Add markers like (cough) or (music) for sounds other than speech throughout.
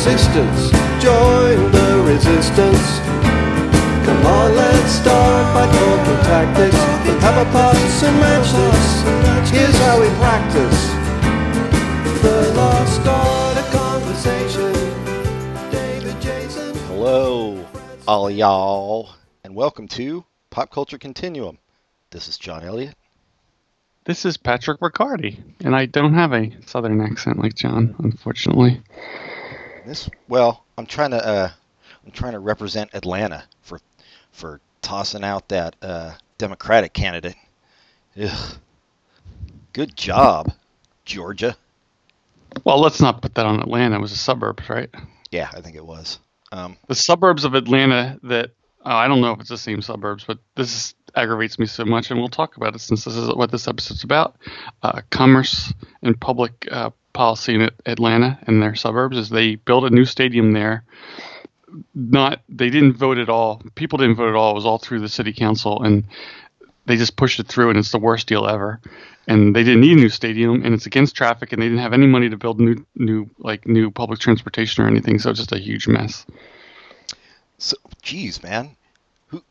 existence. Join the resistance. Come on, let's start by talking tactics. Let's have a pass and match this. Here's how we practice. The lost art of conversation. David Jason. Hello, all y'all, and welcome to Pop Culture Continuum. This is John Elliott. This is Patrick Riccardi, and I don't have a southern accent like John, unfortunately. This, well, I'm trying to, uh, I'm trying to represent Atlanta for, for tossing out that uh, Democratic candidate. Ugh. Good job, Georgia. Well, let's not put that on Atlanta. It was a suburb, right? Yeah, I think it was. Um, The suburbs of Atlanta that oh, I don't know if it's the same suburbs, but this is, aggravates me so much, and we'll talk about it since this is what this episode's about. Uh, commerce and public uh, policy in Atlanta and their suburbs is they built a new stadium there. Not they didn't vote at all. People didn't vote at all. It was all through the city council, and they just pushed it through, and it's the worst deal ever. And they didn't need a new stadium, and it's against traffic, and they didn't have any money to build new, new like new public transportation or anything. So it's just a huge mess. so, geez, man. Who?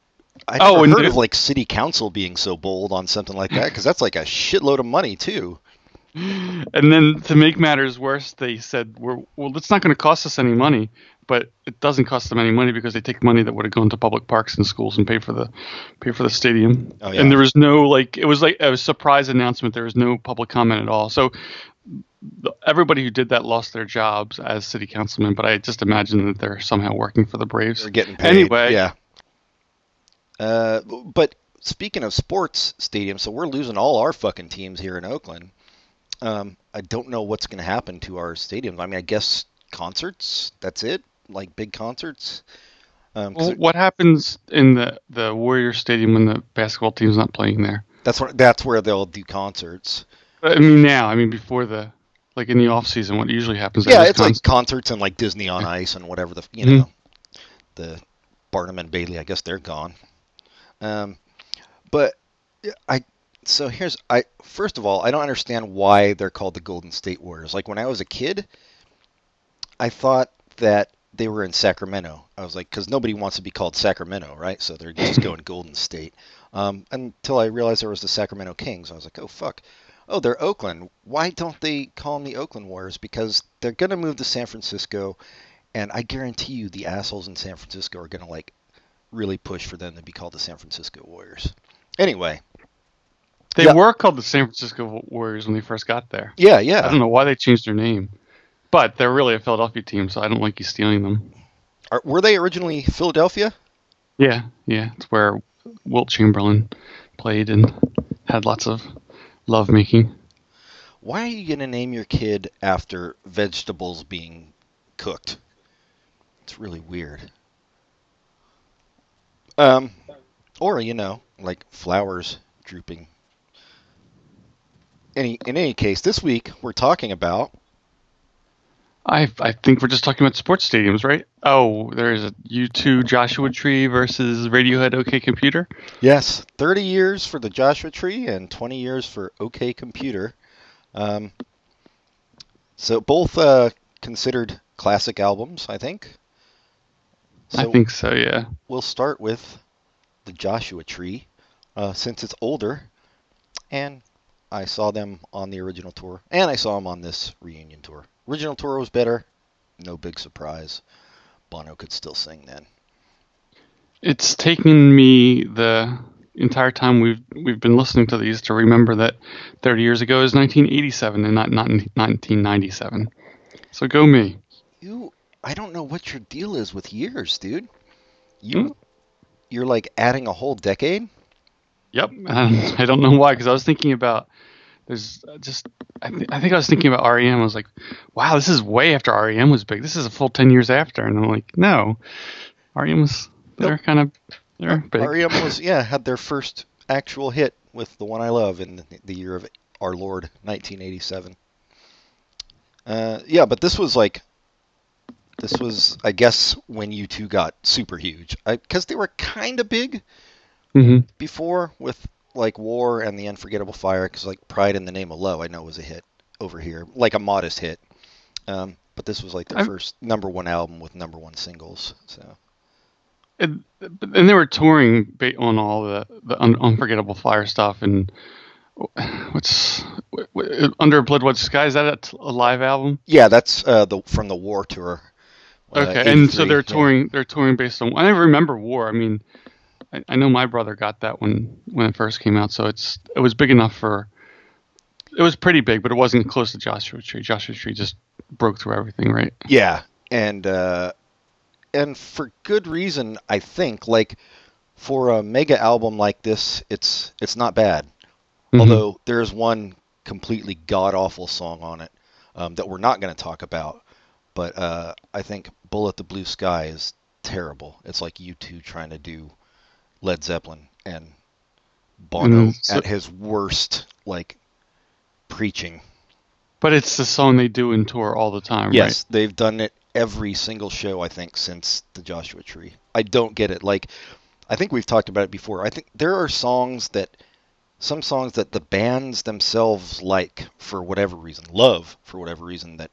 I Oh, never and heard of like city council being so bold on something like that because that's like a shitload of money too. And then to make matters worse, they said, We're, "Well, it's not going to cost us any money." But it doesn't cost them any money because they take money that would have gone to public parks and schools and pay for the pay for the stadium. Oh, yeah. And there was no like it was like a surprise announcement. There was no public comment at all. So everybody who did that lost their jobs as city councilmen. But I just imagine that they're somehow working for the Braves. They're getting paid. Anyway, yeah. Uh, but speaking of sports stadiums, so we're losing all our fucking teams here in Oakland. Um, I don't know what's going to happen to our stadiums. I mean, I guess concerts. That's it. Like big concerts. Um, Well, what happens in the the Warrior Stadium when the basketball team's not playing there? that's where that's where they'll do concerts. I mean now. I mean before the like in the off season, what usually happens? Yeah, it's like concerts and like Disney on Ice and whatever the you Mhm. know the Barnum and Bailey. I guess they're gone. Um, but I so here's I first of all I don't understand why they're called the Golden State Warriors. Like when I was a kid, I thought that they were in Sacramento. I was like, because nobody wants to be called Sacramento, right? So they're just going (laughs) Golden State. Um, until I realized there was the Sacramento Kings. I was like, oh fuck. Oh, they're Oakland. Why don't they call them the Oakland Warriors? Because they're gonna move to San Francisco, and I guarantee you, the assholes in San Francisco are gonna like really push for them to be called the San Francisco Warriors. Anyway, they yeah. were called the San Francisco Warriors when they first got there. yeah, yeah. I don't know why they changed their name, but they're really a Philadelphia team, so I don't like you stealing them. Are, were they originally Philadelphia? Yeah, yeah, it's where Wilt Chamberlain played and had lots of love making. Why are you gonna name your kid after vegetables being cooked? It's really weird. Um, or you know, like flowers drooping. Any in any case, this week we're talking about I I think we're just talking about sports stadiums, right? Oh, there's a U2 Joshua Tree versus Radiohead OK Computer. yes, 30 years for the Joshua Tree and 20 years for OK Computer. Um, so both uh, considered classic albums, I think. I think so, yeah. we'll start with the Joshua Tree, uh, since it's older, and I saw them on the original tour, and I saw them on this reunion tour. Original tour was better, no big surprise. Bono could still sing then. It's taken me the entire time we've we've been listening to these to remember that 30 years ago is 1987 and not, not 1997. So go me. You, I don't know what your deal is with years, dude. You, Hmm? you're like adding a whole decade. Yep. Um, (laughs) I don't know why because I was thinking about there's just I, th- I think I was thinking about REM. I was like, wow, this is way after REM was big. This is a full 10 years after, and I'm like, no, REM was they're kind of they're big. REM was yeah had their first actual hit with the one I love in the, year of our Lord 1987. Uh, yeah, but this was like this was I guess when U2 got super huge because they were kind of big hmm before with like War and the Unforgettable Fire because like Pride in the Name of Love I know was a hit over here like a modest hit. Um, but this was like their I've- first number one album with number one singles. So And, and they were touring on all the the un- unforgettable fire stuff and (sighs) what's w- w- under blood what sky is that a, t- a live album yeah, that's uh, the from the War tour. uh, okay and so they're yeah. touring they're touring based on i never remember war i mean I, I know my brother got that when when it first came out so it's it was big enough for it was pretty big but it wasn't close to joshua tree joshua tree just broke through everything right Yeah, and uh, and for good reason, I think. Like for a mega album like this, it's it's not bad. Mhm. Although there's one completely god awful song on it um, that we're not going to talk about. But uh, I think "Bullet the Blue Sky" is terrible. It's like U2 trying to do Led Zeppelin and Bono Mm, so- at his worst, like preaching. but it's the song they do in tour all the time Yes, they've done it every single show I think since the Joshua Tree. I don't get it. Like I think we've talked about it before. I think there are songs that some songs that the bands themselves like for whatever reason, love for whatever reason that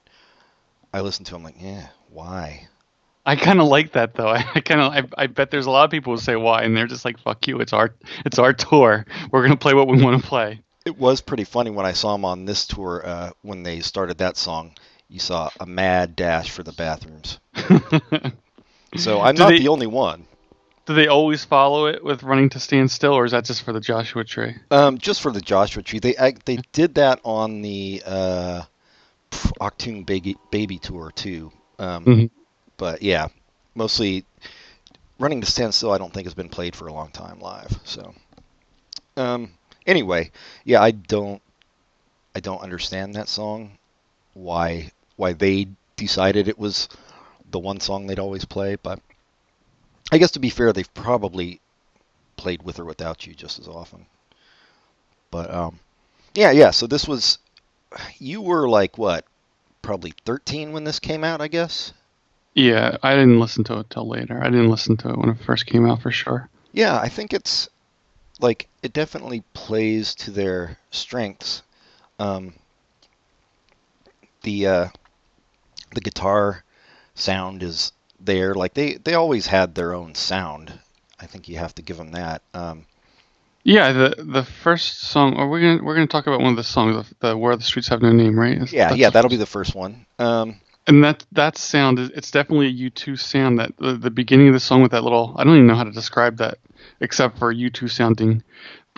I listen to I'm like, "Yeah, why?" I kind of like that though. (laughs) I, kind of I, I bet there's a lot of people who say why, and they're just like, "Fuck you! It's our it's our tour. We're gonna play what we want to play." It was pretty funny when I saw them on this tour uh, when they started that song. You saw a mad dash for the bathrooms. (laughs) So I'm Do not they- the only one. Do they always follow it with "Running to Stand Still," or is that just for the Joshua Tree? Um, just for the Joshua Tree, they I, they did that on the uh, Achtung Baby Baby tour too. Um, Mhm. But yeah, mostly running to standstill. I don't think has been played for a long time live. So um, anyway, yeah, I don't I don't understand that song. Why why they decided it was the one song they'd always play, but I guess to be fair, they've probably played with or without you just as often. But um, yeah, yeah. So this was you were like what, probably 13 when this came out, I guess. Yeah, I didn't listen to it till later. I didn't listen to it when it first came out for sure. Yeah, I think it's like it definitely plays to their strengths. Um, the uh, the guitar sound is there. Like they they always had their own sound. I think you have to give them that. Um, Yeah, the the first song. Are we gonna we're gonna talk about one of the songs, the, the "Where the Streets Have No Name," right? Is- yeah, yeah, that'll be the first one. Um, And that that sound is it's definitely a U2 sound. That the, the beginning of the song with that little I don't even know how to describe that except for U2 sounding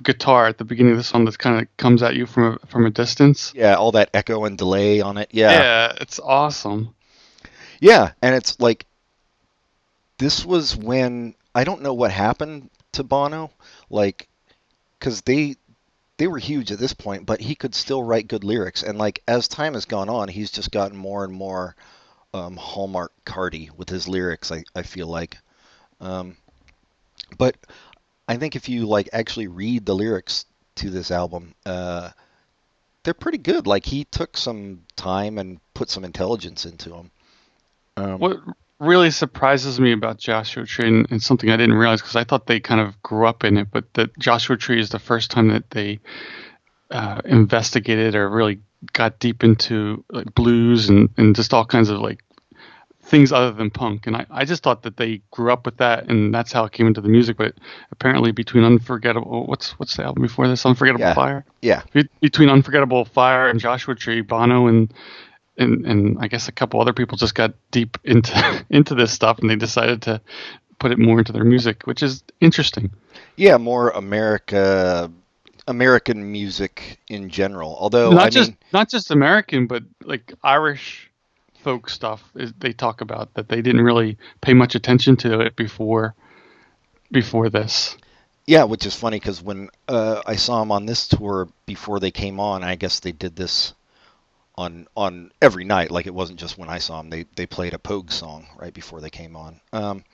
guitar at the beginning of the song that kind of comes at you from a, from a distance. yeah, all that echo and delay on it. Yeah, yeah, it's awesome. Yeah, and it's like this was when I don't know what happened to Bono, like because they they were huge at this point, but he could still write good lyrics, and like as time has gone on, he's just gotten more and more um, Hallmark Cardi with his lyrics. I I feel like, um, but I think if you like actually read the lyrics to this album, uh, they're pretty good. Like he took some time and put some intelligence into them. Um, What really surprises me about Joshua Tree, and, and something I didn't realize because I thought they kind of grew up in it, but that Joshua Tree is the first time that they uh, investigated or really got deep into like blues and, and just all kinds of like things other than punk. And I, I just thought that they grew up with that, and that's how it came into the music. But apparently, between Unforgettable, what's what's the album before this? Unforgettable Yeah. Fire. yeah, Be- between Unforgettable Fire and Joshua Tree, Bono and and and I guess a couple other people just got deep into (laughs) into this stuff, and they decided to put it more into their music, which is interesting. yeah, more America, American music in general. Although not I just mean, not just American, but like Irish folk stuff. Is, they talk about that they didn't really pay much attention to it before before this. yeah, which is funny because when uh, I saw them on this tour before they came on, I guess they did this on on every night. Like it wasn't just when I saw them. They they played a Pogue song right before they came on. Um,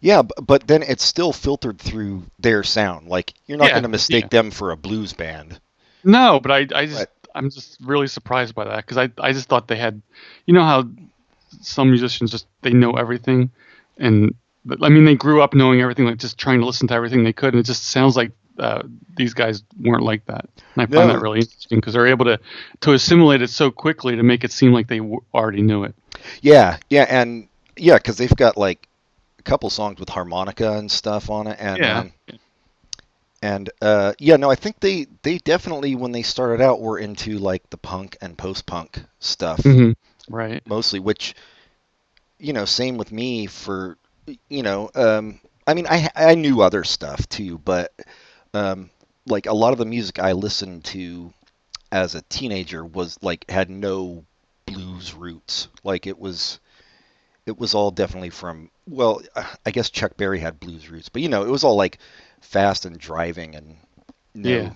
yeah, b- but then it's still filtered through their sound. Like you're not Yeah, going to mistake yeah. them for a blues band. No, but I, I just, Right. I'm just really surprised by that because I, I just thought they had, you know how some musicians just they know everything, and I mean they grew up knowing everything, like just trying to listen to everything they could, and it just sounds like uh, these guys weren't like that. And I find No. that really interesting because they're able to to assimilate it so quickly to make it seem like they w- already knew it. Yeah, yeah, and yeah, because they've got like a couple songs with harmonica and stuff on it, and Yeah. um, and uh, yeah, no, I think they they definitely when they started out were into like the punk and post punk stuff hmm Right. mostly, which you know, same with me for you know, um, I mean, I I knew other stuff too, but um, like a lot of the music I listened to as a teenager was like had no blues roots. Like it was it was all definitely from well, I guess Chuck Berry had blues roots, but you know, it was all like fast and driving and no, Yeah.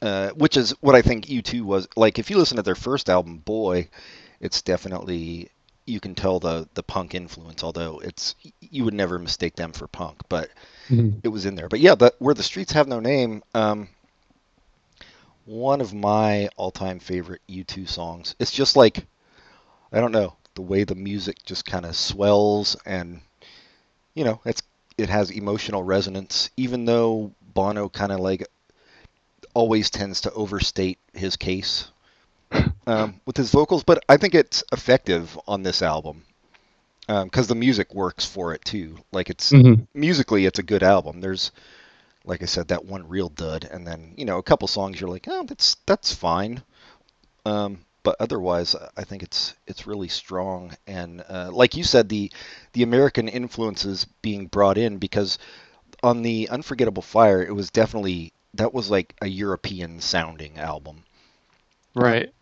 uh, which is what I think U2 was like. If you listen to their first album, boy, it's definitely you can tell the the punk influence. Although it's you would never mistake them for punk, but Mhm. it was in there. But yeah, the, where the streets have no name. Um, one of my all-time favorite U2 songs. It's just like I don't know the way the music just kind of swells and you know it's it has emotional resonance even though Bono kind of like always tends to overstate his case um, with his vocals but I think it's effective on this album because the music works for it too. Like it's Mhm. musically it's a good album. There's like I said that one real dud and then you know a couple songs you're like oh that's that's fine. Um, but otherwise I think it's it's really strong. And uh, like you said the the American influences being brought in because on the Unforgettable Fire it was definitely that was like a European sounding album. Right.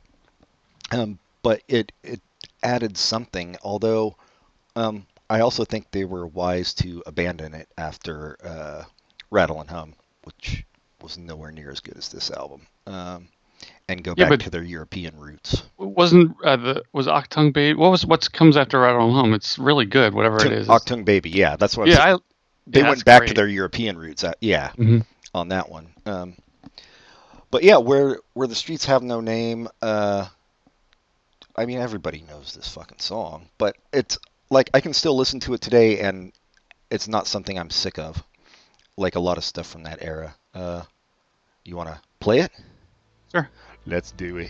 Um, but it it added something although um, I also think they were wise to abandon it after uh, Rattle and Hum which was nowhere near as good as this album um, and go Yeah, back to their European roots Wasn't uh, the was Achtung Baby? What was what comes after Rattle and Hum? It's really good. Whatever it is. Achtung Baby yeah that's what I'm yeah. I, they went back to their European roots. Uh, yeah, Mhm. on that one. Um, but yeah, where where the streets have no name. Uh, I mean, everybody knows this fucking song, but it's like I can still listen to it today, and it's not something I'm sick of. Like a lot of stuff from that era. Uh, you want to play it? Sure. Let's do it.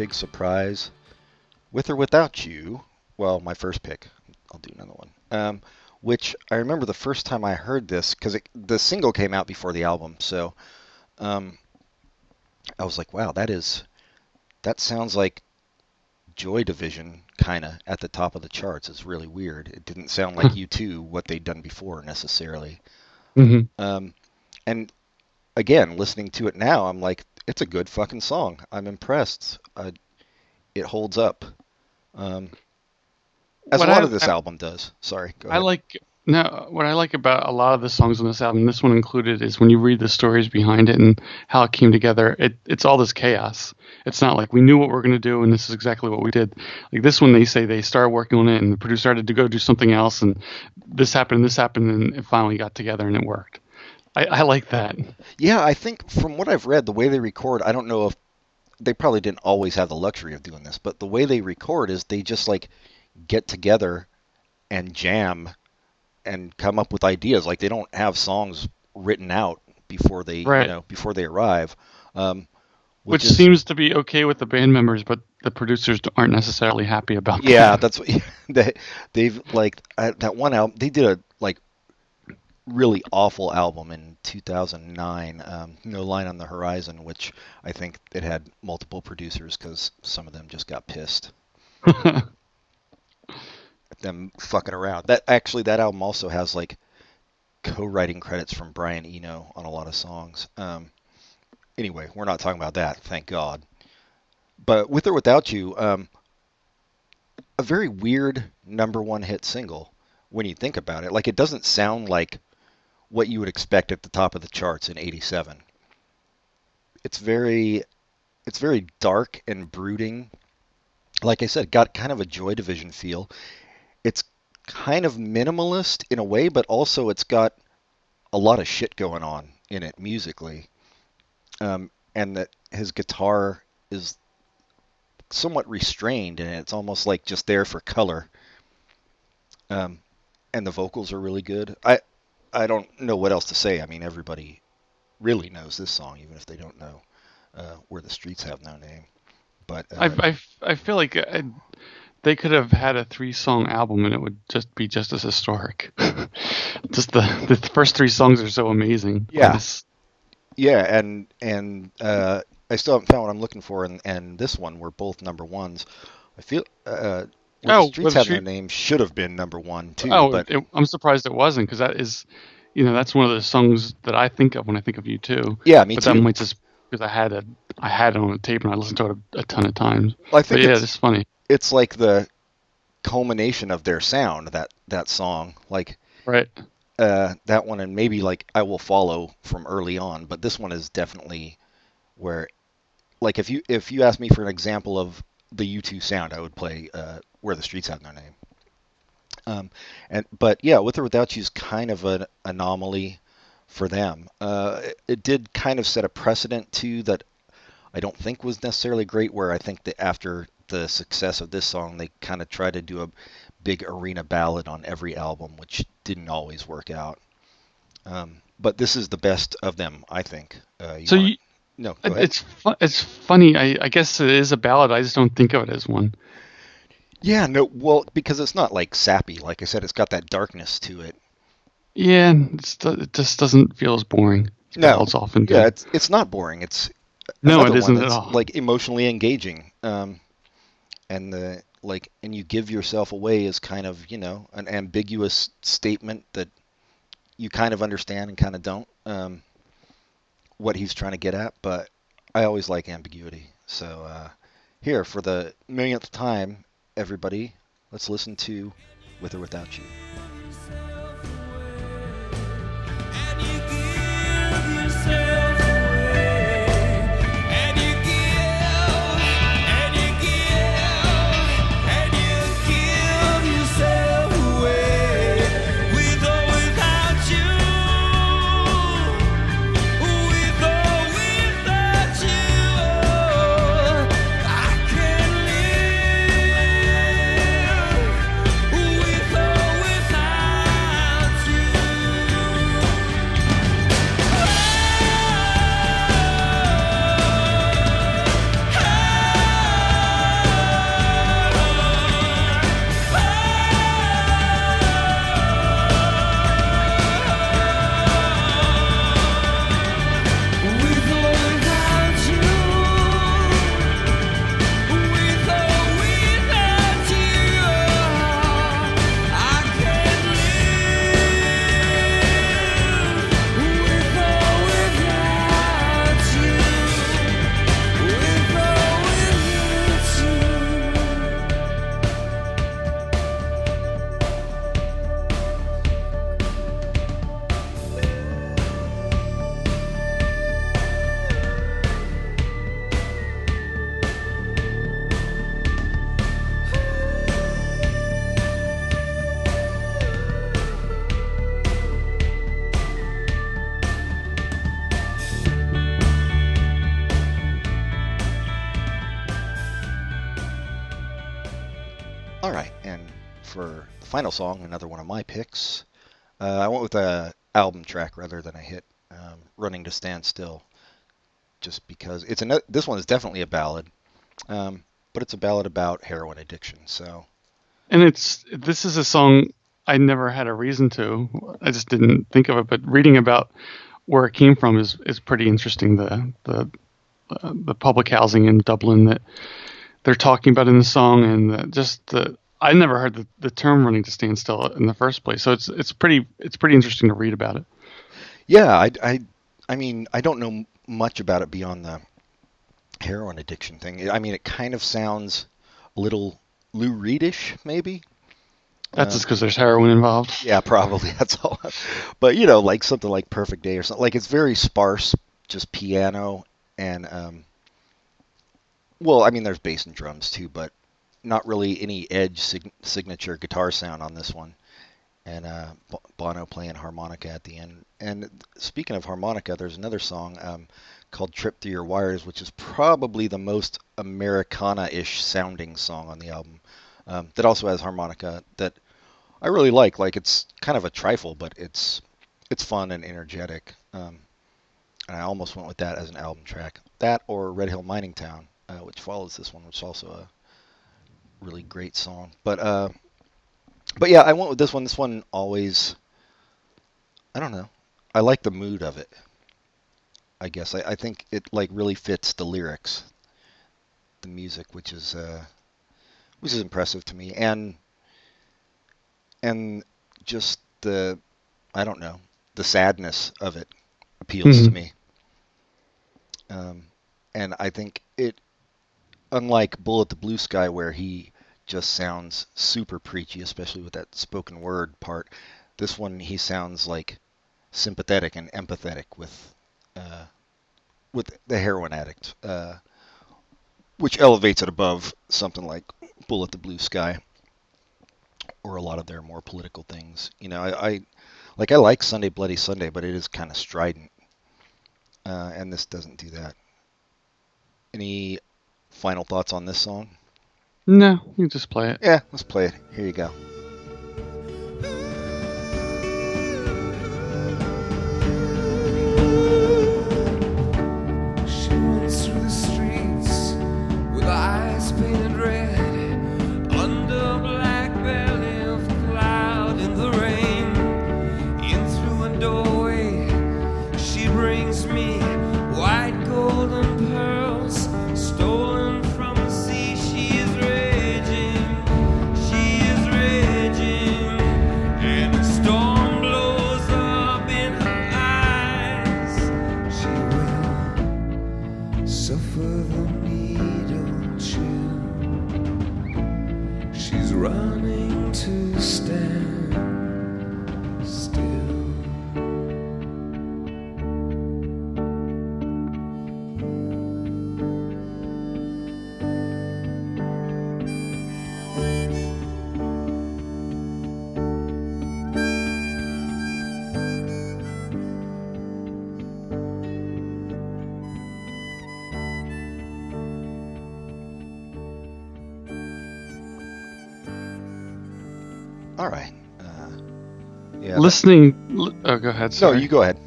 Big surprise, with or without you. Well, my first pick. I'll do another one. Um, which I remember the first time I heard this because the single came out before the album. So, um, I was like, wow, that is that sounds like Joy Division kind of at the top of the charts. It's really weird. It didn't sound like (laughs) U2 what they'd done before necessarily. hmm Um, and again, listening to it now, I'm like, it's a good fucking song. I'm impressed. Uh, it holds up. Um, as What a lot I- of this I- album does. Sorry. Go I like no. What I like about a lot of the songs on this album, this one included, is when you read the stories behind it and how it came together. It, it's all this chaos. It's not like we knew what we are going to do and this is exactly what we did. Like this one, they say they started working on it and the producer started to go do something else and this happened, and this happened, and it finally got together and it worked. I, I like that. Yeah, I think from what I've read, the way they record, I don't know if they probably didn't always have the luxury of doing this, but the way they record is they just like get together and jam and come up with ideas. Like they don't have songs written out before they, Right. you know, before they arrive. Um, Which, is- seems to be okay with the band members, but the producers aren't necessarily happy about that. yeah, that. that's what (laughs) they they've like uh, that one album. They did a really awful album in 2009, um, No Line on the Horizon, which I think it had multiple producers because some of them just got pissed (laughs) them fucking around. That actually that album also has like co-writing credits from Brian Eno on a lot of songs. Um, anyway, we're not talking about that, thank God. But with or without you, um, a very weird number one hit single when you think about it. Like it doesn't sound like what you would expect at the top of the charts in 87. It's very it's very dark and brooding. Like I said, got kind of a Joy Division feel. It's kind of minimalist in a way, but also it's got a lot of shit going on in it musically. Um, and that his guitar is somewhat restrained and it's almost like just there for color. Um, and the vocals are really good. I I don't know what else to say. I mean, everybody really knows this song, even if they don't know uh, where the streets have no name. But uh, I, I, I feel like I, they could have had a three song album and it would just be just as historic. (laughs) just the the first three songs are so amazing. Yeah. Yeah, and and uh, I still haven't found what I'm looking for, and, and this one were both number ones. I feel where Oh, the streets the have Street- no name should have been number one too. oh, but it, I'm surprised it wasn't because that is, you know, that's one of the songs that I think of when I think of U2. yeah, me but too. that might just because I had a I had it on a tape and I listened to it a, a ton of times. I But think yeah, it's, it's funny. it's like the culmination of their sound that that song like Right. uh, that one and maybe like I will follow from early on, but this one is definitely where like if you if you ask me for an example of the U2 sound, I would play uh, Where the Streets Have No Name. Um, and but yeah, with or without you is kind of an anomaly for them. Uh, it, it did kind of set a precedent too that I don't think was necessarily great. Where I think that after the success of this song, they kind of tried to do a big arena ballad on every album, which didn't always work out. Um, but this is the best of them, I think. Uh, you So wanna- you, no, go ahead. it's fu- it's funny. I, I guess it is a ballad. I just don't think of it as one. Yeah, no, well, because it's not like sappy. Like I said, it's got that darkness to it. Yeah, it's, it just doesn't feel as boring. as No. ballads often do. Yeah, it's it's not boring. It's no, it one isn't at that's, all. Like emotionally engaging. Um, and the like, and you give yourself away as kind of you know an ambiguous statement that you kind of understand and kind of don't. Um, what he's trying to get at, but I always like ambiguity. So uh, here for the millionth time, everybody, let's listen to "With or Without You." Final song, another one of my picks. Uh, I went with a album track rather than a hit, um, "Running to Stand Still," just because it's a this one is definitely a ballad, um, but it's a ballad about heroin addiction. So And it's this is a song I never had a reason to. I just didn't think of it. But reading about where it came from is is pretty interesting. The the uh, the public housing in Dublin that they're talking about in the song, and the, just the I never heard the, the term "running to stand still" in the first place. So it's it's pretty it's pretty interesting to read about it. yeah, I, I, I mean, I don't know much about it beyond the heroin addiction thing. I mean, it kind of sounds a little Lou Reedish, maybe. That's Uh, just because there's heroin involved. Yeah, probably. (laughs) That's all. But you know, like something like Perfect Day or something. Like it's very sparse, just piano and um. Well, I mean, there's bass and drums too, but not really any edge sig- signature guitar sound on this one. And uh, Bono playing harmonica at the end. And speaking of harmonica, there's another song um, called "Trip Through Your Wires," which is probably the most Americana-ish sounding song on the album. Um, that also has harmonica that I really like. Like it's kind of a trifle, but it's it's fun and energetic. Um, and I almost went with that as an album track. That or Red Hill Mining Town, uh, which follows this one, which is also a really great song. But uh, but yeah, I went with this one. This one always, I don't know. I like the mood of it. I guess I, I think it like really fits the lyrics, the music, which is uh, which is impressive to me, and and just the I don't know the sadness of it appeals to Mhm. me. Um, and I think it, unlike Bullet the Blue Sky, where he just sounds super preachy, especially with that spoken word part, this one he sounds like sympathetic and empathetic with uh, with the heroin addict, uh, which elevates it above something like Bullet the Blue Sky or a lot of their more political things. You know, I, I like I like Sunday Bloody Sunday, but it is kind of strident, uh, and this doesn't do that. Any final thoughts on this song? No, you just play it. Yeah, let's play it. Here you go. Listening. Oh, go ahead. No, you go ahead.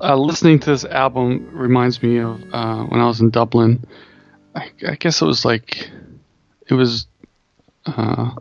uh, listening to this album reminds me of uh, when I was in Dublin. I, I guess it was like it was uh,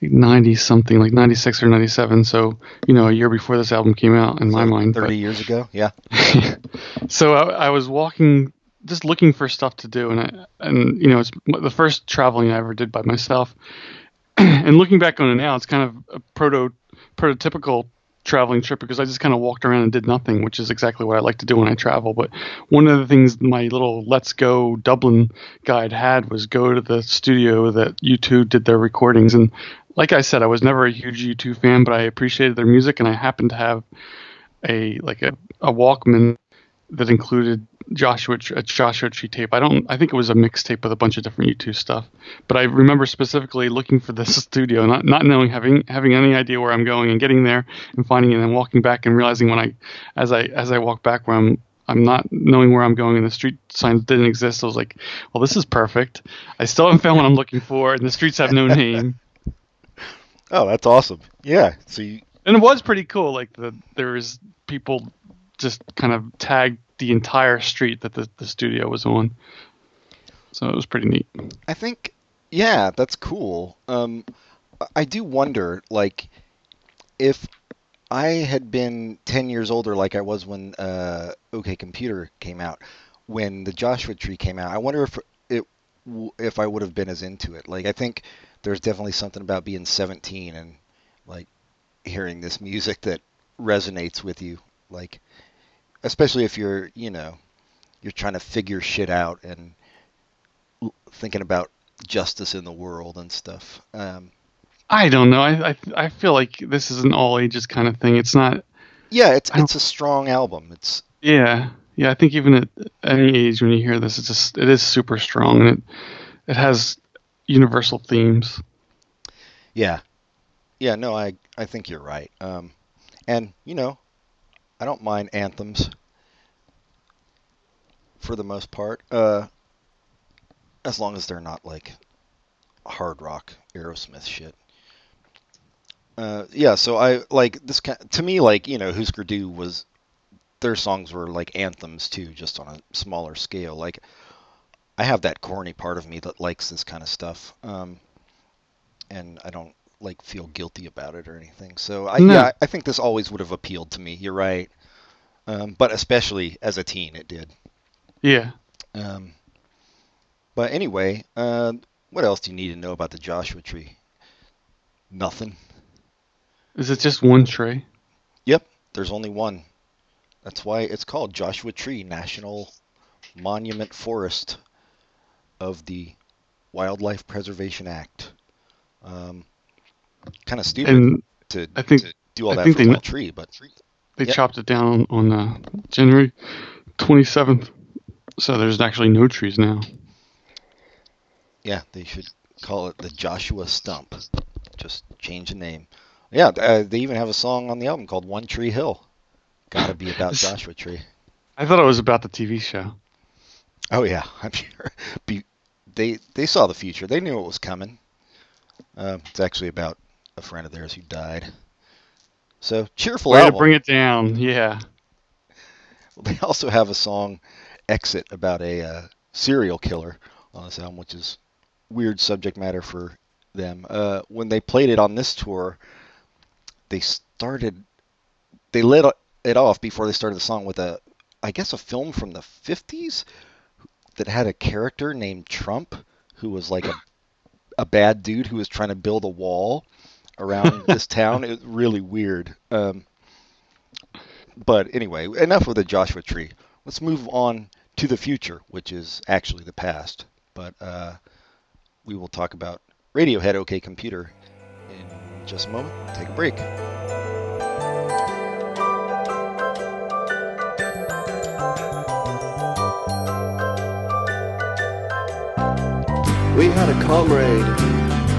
like ninety something, like ninety six or ninety seven. So you know, a year before this album came out, in my So, mind. Thirty but- years ago. Yeah. (laughs) so I, I was walking, just looking for stuff to do, and I, and you know, it's the first traveling I ever did by myself. (clears throat) and looking back on it now, it's kind of a proto prototypical traveling trip because I just kind of walked around and did nothing, which is exactly what I like to do when I travel. But one of the things my little Let's Go Dublin guide had was go to the studio that U2 did their recordings. And like I said, I was never a huge U2 fan, but I appreciated their music, and I happened to have a like a, a Walkman that included Joshua a uh, Joshua Tree tape. I don't. I think it was a mixtape with a bunch of different U2 stuff. But I remember specifically looking for this (laughs) studio, not not knowing having having any idea where I'm going, and getting there and finding it, and walking back and realizing when I, as I as I walk back where I'm. I'm not knowing where I'm going, and the street signs didn't exist. I was like, "Well, this is perfect. I still haven't found what I'm looking for, and the streets have no (laughs) name." Oh, that's awesome. Yeah. So you, and it was pretty cool. Like the there was people just kind of tagged the entire street that the, the studio was on. So it was pretty neat. I think, yeah, that's cool. Um, I- do wonder, like, if I had been 10 years older, like I was when uh, OK Computer came out, when the Joshua Tree came out, I wonder if it if I would have been as into it. Like, I think there's definitely something about being 17 and like hearing this music that resonates with you, like, especially if you're, you know, you're trying to figure shit out and thinking about justice in the world and stuff. Um, I don't know. I, I I feel like this is an all ages kind of thing. It's not. yeah, it's it's a strong album. It's Yeah, yeah. I think even at any age when you hear this, it's just it is super strong and it it has universal themes. yeah, yeah. No, I I think you're right. Um, and you know, I don't mind anthems for the most part, uh, as long as they're not like hard rock Aerosmith shit. Uh, yeah, so I like this kind to me like you know Husker Du was their songs were like anthems too, just on a smaller scale. Like I have that corny part of me that likes this kind of stuff, um, and I don't like feel guilty about it or anything. So I No. yeah, I think this always would have appealed to me. You're right, um, but especially as a teen, it did. Yeah. Um, but anyway, uh, what else do you need to know about the Joshua Tree? Nothing. Is it just one tree? Yep, there's only one. That's why it's called Joshua Tree National Monument Forest of the Wildlife Preservation Act. Um, kind of stupid And to, I think- to do all I that think for they one tree, but they Yep. chopped it down on uh, January 27th. So there's actually no trees now. yeah, they should call it the Joshua Stump. Just change the name. Yeah, uh, they even have a song on the album called One Tree Hill. Got to be about (laughs) Joshua Tree. I thought it was about the TV show. Oh yeah, (laughs) I'm sure. Be, they they saw the future. They knew it was coming. Uh, it's actually about a friend of theirs who died. So cheerful Way to bring it down. Yeah. They also have a song, "Exit," about a uh, serial killer on this album, which is weird subject matter for them. Uh, when they played it on this tour, they started, they lit it off before they started the song with a, I guess, a film from the '50s that had a character named Trump who was like a, a bad dude who was trying to build a wall around (laughs) this town. It's really weird. Um, but anyway, enough with the Joshua Tree. Let's move on to the future, which is actually the past. But uh, we will talk about Radiohead OK Computer in just a moment. Take a break. We had a comrade,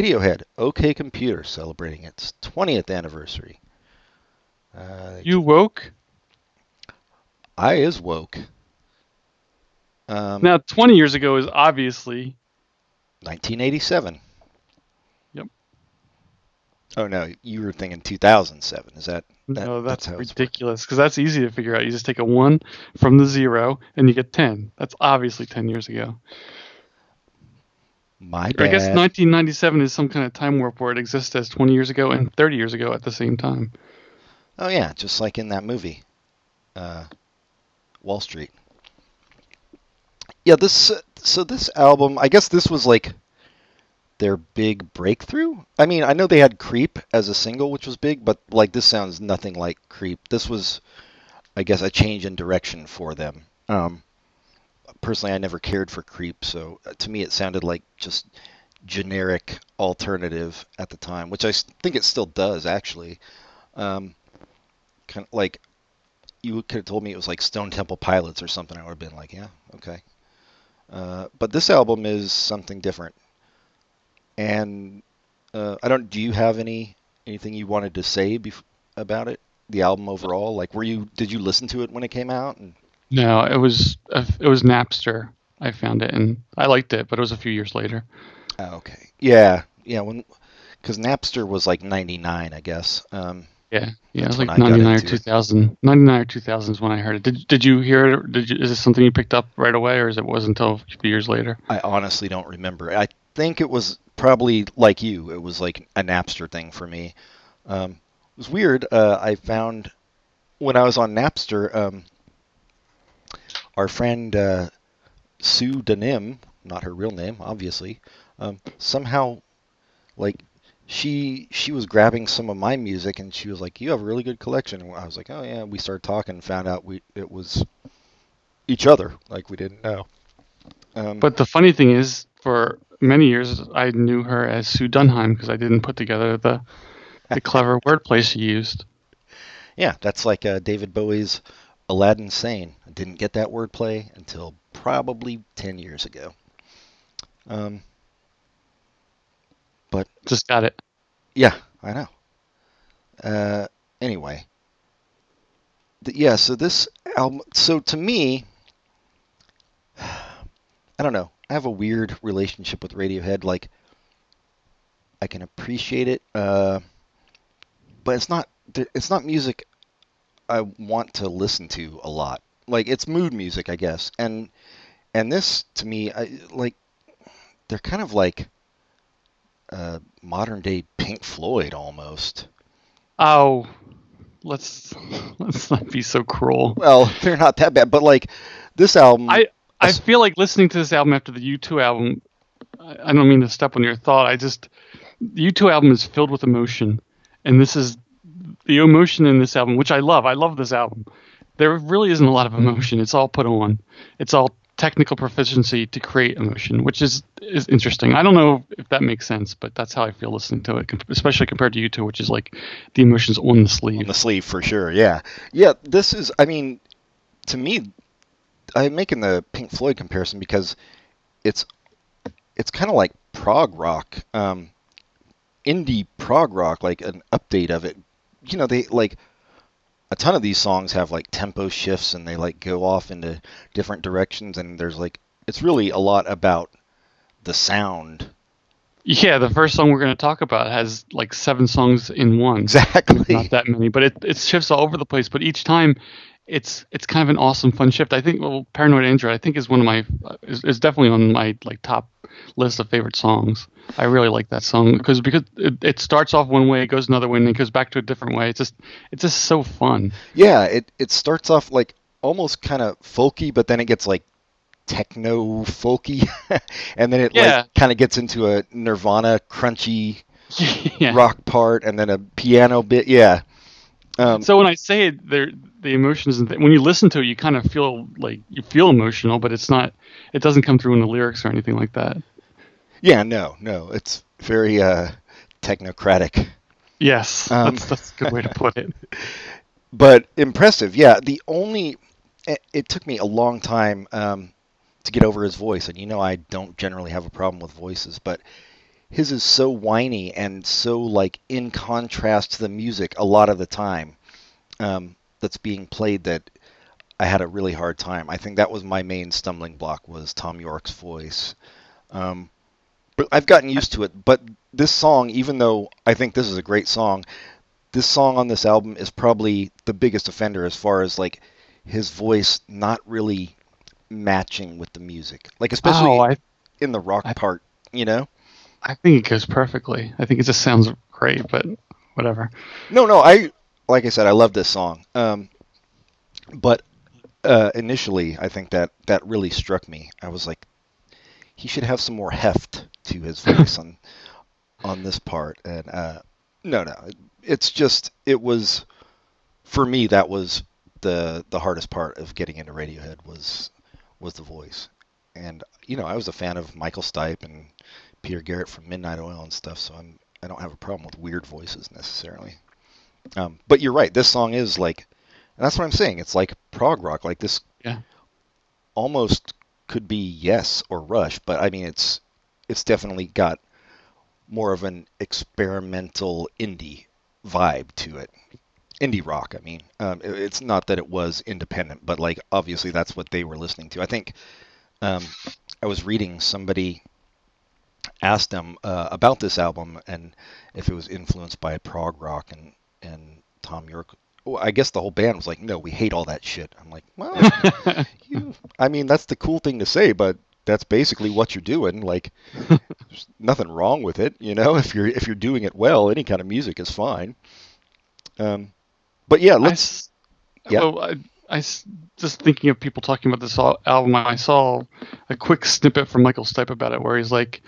Radiohead OK Computer celebrating its 20th anniversary. Uh, You woke? I is woke. Um, Now, 20 years ago is obviously 1987. Yep. Oh no, you were thinking 2007. Is that? that no, that's, it's ridiculous because that's easy to figure out. You just take a one from the zero and you get 10. That's obviously 10 years ago. My bad. I guess 1997 is some kind of time warp where it exists as 20 years ago and 30 years ago at the same time. Oh yeah, just like in that movie, uh, Wall Street. Yeah, this. So this album, I guess this was like their big breakthrough. I mean, I know they had Creep as a single, which was big, but like this sounds nothing like Creep. This was, I guess, a change in direction for them. Um, personally, I never cared for Creep, so uh, to me it sounded like just generic alternative at the time, which I think it still does actually. Um, kind of like you could have told me it was like Stone Temple Pilots or something, I would have been like, yeah, okay. Uh, but this album is something different. And uh, I don't. Do you have any anything you wanted to say bef- about it? The album overall, like, were you did you listen to it when it came out? And No, it was it was Napster. I found it and I liked it, but it was a few years later. oh, okay, yeah, yeah. When because Napster was like '99, I guess. Um, Yeah, yeah, it was like 99 or 2000. 99 or 2000 is when I heard it. Did Did you hear it? Did you, is this something you picked up right away, or is it was until a few years later? I honestly don't remember. I think it was probably like you. It was like a Napster thing for me. Um, it was weird. Uh, I found when I was on Napster, um, our friend uh, Sue Denim, not her real name, obviously, um, somehow like she she was grabbing some of my music and she was like, "You have a really good collection." And I was like, "Oh yeah." We started talking and found out we it was each other, like we didn't know. Um, But the funny thing is, for many years, I knew her as Sue Dunheim because I didn't put together the the (laughs) clever wordplay she used. Yeah, that's like uh, David Bowie's Aladdin Sane. I didn't get that wordplay until probably 10 years ago. Um, but Just got it. yeah, I know. Uh, anyway, Th- yeah. So this album. So to me, I don't know. I have a weird relationship with Radiohead. Like, I can appreciate it, uh, but it's not. It's not music I want to listen to a lot. Like, it's mood music, I guess. And and this to me, I like. They're kind of like uh, modern day Pink Floyd almost. Oh, let's let's not be so cruel. Well, (laughs) they're not that bad, but like this album, I I feel like listening to this album after the U2 album. I I don't mean to step on your thought. I just the U2 album is filled with emotion, and this is the emotion in this album, which I love. I love this album. There really isn't a lot of emotion. It's all put on. It's all technical proficiency to create emotion, which is is interesting. I don't know if that makes sense, but that's how I feel listening to it, especially compared to U2, which is like the emotions on the sleeve. on the sleeve for sure. Yeah, yeah. This is, I mean, to me, I'm making the Pink Floyd comparison because it's it's kind of like prog rock, um, indie prog rock, like an update of it. You know, they like a ton of these songs have like tempo shifts and they like go off into different directions, and there's like it's really a lot about the sound. Yeah, the first song we're going to talk about has like seven songs in one. Exactly. Not that many, but it it shifts all over the place. But each time, it's it's kind of an awesome, fun shift. I think well, Paranoid Android, I think is one of my is, is definitely on my like top list of favorite songs. I really like that song because because it, it starts off one way, it goes another way, and it goes back to a different way. It's just it's just so fun. Yeah, it it starts off like almost kind of folky, but then it gets like techno folky, (laughs) and then it Yeah. like kind of gets into a Nirvana crunchy (laughs) yeah. rock part, and then a piano bit. Yeah. Um, So when I say it, there the emotions and th- when you listen to it, you kind of feel like you feel emotional, but it's not. It doesn't come through in the lyrics or anything like that. yeah, no, no, it's very uh, technocratic, Yes, Um, (laughs) that's that's a good way to put it. (laughs) but impressive. Yeah, the only it, it took me a long time um, to get over his voice, and you know I don't generally have a problem with voices, but his is so whiny and so like in contrast to the music a lot of the time um, that's being played that I had a really hard time. I think that was my main stumbling block was Thom Yorke's voice. Um, but I've gotten used to it. But this song, even though I think this is a great song, this song on this album is probably the biggest offender as far as like his voice not really matching with the music. Like especially oh, I in the rock I- part, you know? I think it goes perfectly. I think it just sounds great, but whatever. No, no, I like I said, I love this song. Um, but uh, initially, I think that that really struck me. I was like, he should have some more heft to his (laughs) voice on on this part. And uh, no, no, it's just it was for me that was the the hardest part of getting into Radiohead was was the voice. And you know, I was a fan of Michael Stipe and Peter Garrett from Midnight Oil and stuff, so I'm I don't have a problem with weird voices necessarily. Um, but you're right. This song is like, and that's what I'm saying. It's like prog rock. Like this, Yeah. almost could be Yes or Rush, but I mean it's it's definitely got more of an experimental indie vibe to it. Indie rock, I mean. Um, it- it's not that it was independent, but like obviously that's what they were listening to. I think um, I was reading somebody asked them uh, about this album and if it was influenced by prog rock and and Thom Yorke. Well, I guess the whole band was like, "No, we hate all that shit." I'm like, "Well, (laughs) you, I mean, that's the cool thing to say, but that's basically what you're doing. Like, (laughs) there's nothing wrong with it, you know. (laughs) If you're if you're doing it well, any kind of music is fine. Um, but yeah, let's. s- yeah. Well, I, I just thinking of people talking about this album. I saw a quick snippet from Michael Stipe about it, where he's like,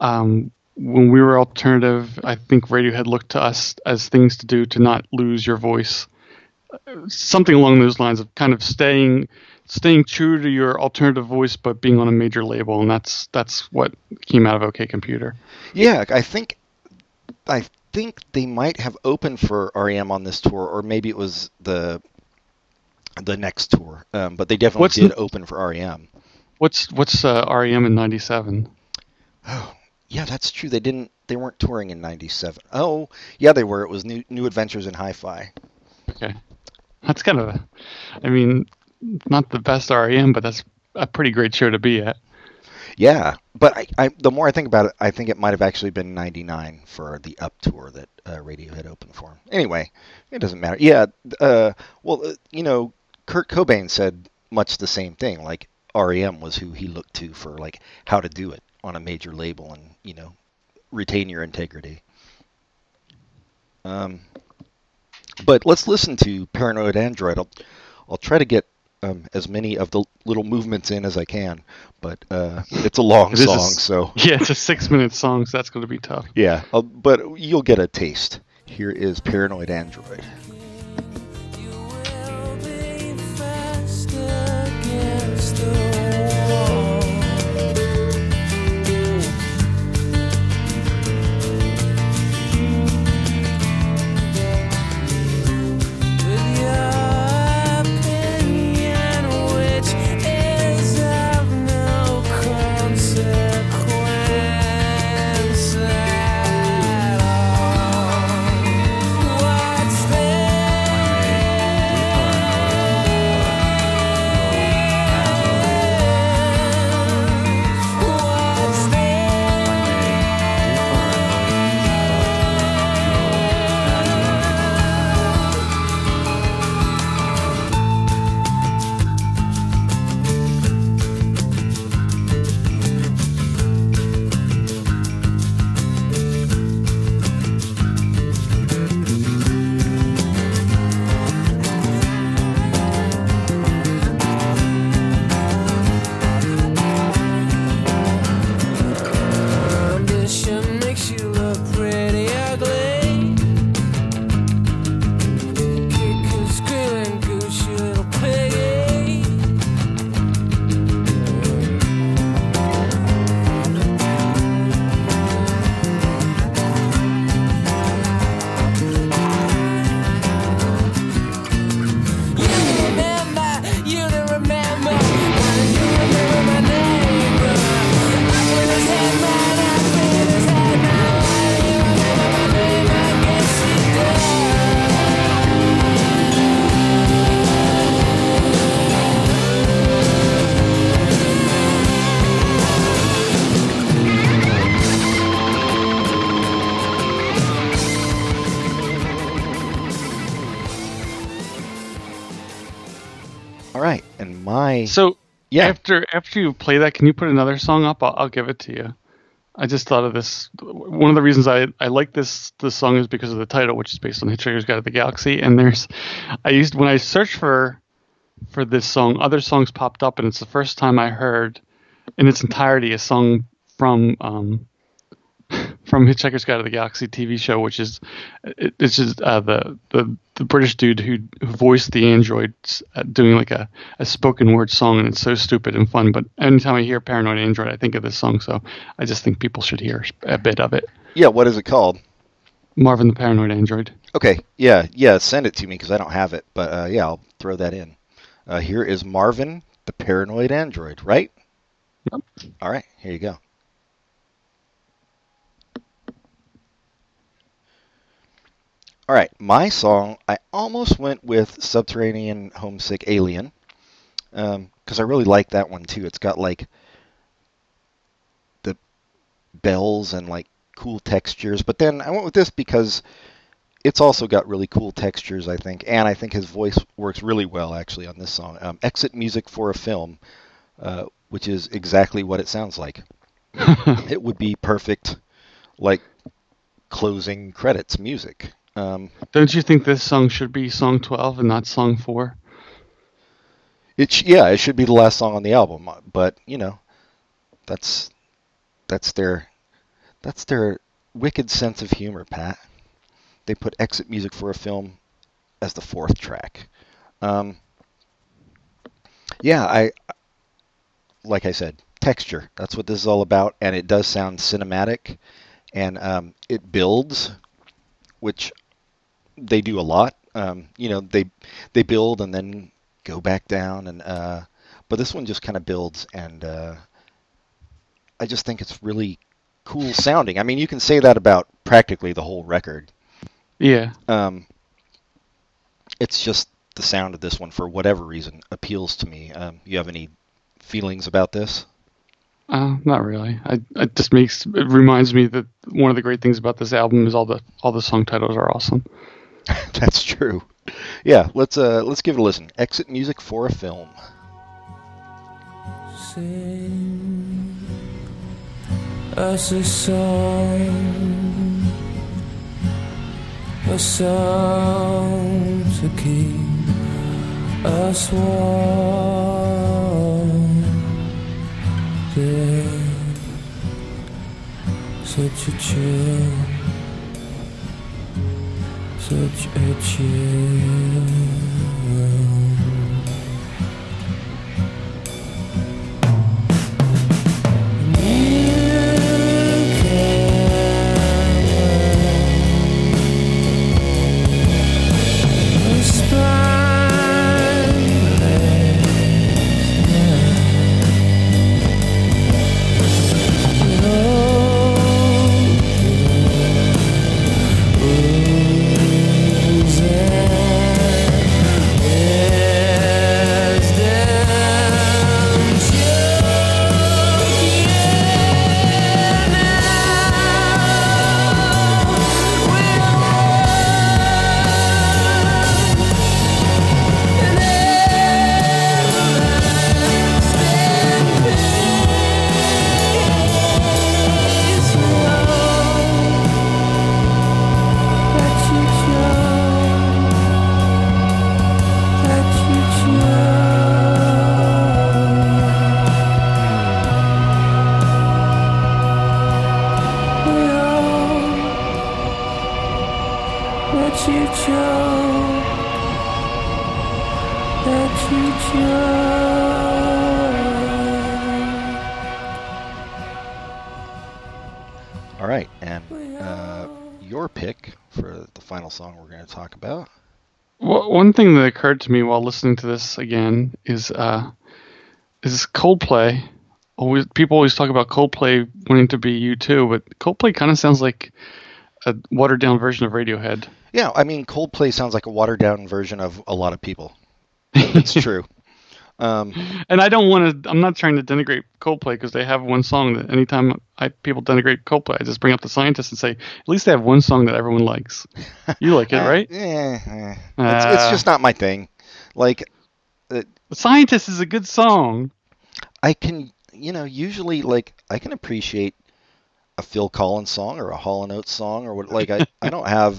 um, "When we were alternative, I think Radiohead looked to us as things to do to not lose your voice." Something along those lines of kind of staying, staying true to your alternative voice, but being on a major label, and that's that's what came out of OK Computer. Yeah, I think I think they might have opened for REM on this tour, or maybe it was the the next tour. Um, but they definitely What's did the- open for REM. What's what's uh, REM in '97? Oh, yeah, that's true. They didn't. They weren't touring in '97. Oh, yeah, they were. It was New New Adventures in Hi-Fi. Okay, that's kind of, a, I mean, not the best REM, but that's a pretty great show to be at. Yeah, but I, I the more I think about it, I think it might have actually been '99 for the Up tour that uh, Radiohead opened for. Anyway, it doesn't matter. Yeah, uh, well, uh, you know, Kurt Cobain said much the same thing. Like REM was who he looked to for like how to do it on a major label and you know retain your integrity. Um, but let's listen to Paranoid Android. I'll I'll try to get um, as many of the little movements in as I can, but uh, it's a long song, so (laughs) Yeah, it's a six-minute song, so that's going to be tough. yeah. Uh, but you'll get a taste. Here is Paranoid Android. So yeah, after after you play that, can you put another song up? I'll, I'll give it to you. I just thought of this. One of the reasons I, I like this this song is because of the title, which is based on Hitchhiker's Guide to the Galaxy. And there's, I used when I searched for for this song, other songs popped up, and it's the first time I heard in its entirety a song from um, from Hitchhiker's Guide to the Galaxy TV show, which is it, it's just uh, the the the British dude who, who voiced the androids uh, doing like a, a spoken word song, and it's so stupid and fun. But anytime I hear Paranoid Android, I think of this song, so I just think people should hear a bit of it. Yeah, what is it called? Marvin the Paranoid Android. Okay, yeah, yeah, send it to me because I don't have it. But uh, yeah, I'll throw that in. Uh, here is Marvin the Paranoid Android, right? Yep. All right, here you go. All right, my song, I almost went with Subterranean Homesick Alien because I really like that one too. It's got like the bells and like cool textures, but then I went with this because it's also got really cool textures, I think, and I think his voice works really well actually on this song. Um, Exit music for a film, uh, which is exactly what it sounds like. (laughs) it would be perfect, like closing credits music. Um, Don't you think this song should be song 12 and not song 4? it sh- yeah, it should be the last song on the album, uh, but you know, that's that's their that's their wicked sense of humor, Pat. They put exit music for a film as the fourth track. Um, yeah, I like I said, texture. That's what this is all about, and it does sound cinematic, and um, it builds, which they do a lot. Um, you know, they they build and then go back down, and uh, but this one just kind of builds, and uh, I just think it's really cool sounding. I mean, you can say that about practically the whole record. Yeah. Um, it's just the sound of this one, for whatever reason, appeals to me. Um, you have any feelings about this? Uh, not really. I it just makes it reminds me that one of the great things about this album is all the all the song titles are awesome. (laughs) That's true. Yeah, let's uh let's give it a listen. Exit music for a film. Sing us a song, a song to keep us warm. There's such a chill, such a chill. Your pick for the final song we're going to talk about. Well, one thing that occurred to me while listening to this again is uh, is Coldplay. Always people always talk about Coldplay wanting to be U2, but Coldplay kind of sounds like a watered down version of Radiohead. Yeah, I mean, Coldplay sounds like a watered down version of a lot of people. It's (laughs) true. Um, And I don't want to. I'm not trying to denigrate Coldplay because they have one song that anytime I people denigrate Coldplay, I just bring up the scientists and say at least they have one song that everyone likes. You like it, (laughs) right? eh, eh. It's, it's Ah. just not my thing. Like, The scientist is a good song. I can, you know, usually like I can appreciate a Phil Collins song or a Hall and Oates song or what. Like I, I don't (laughs) have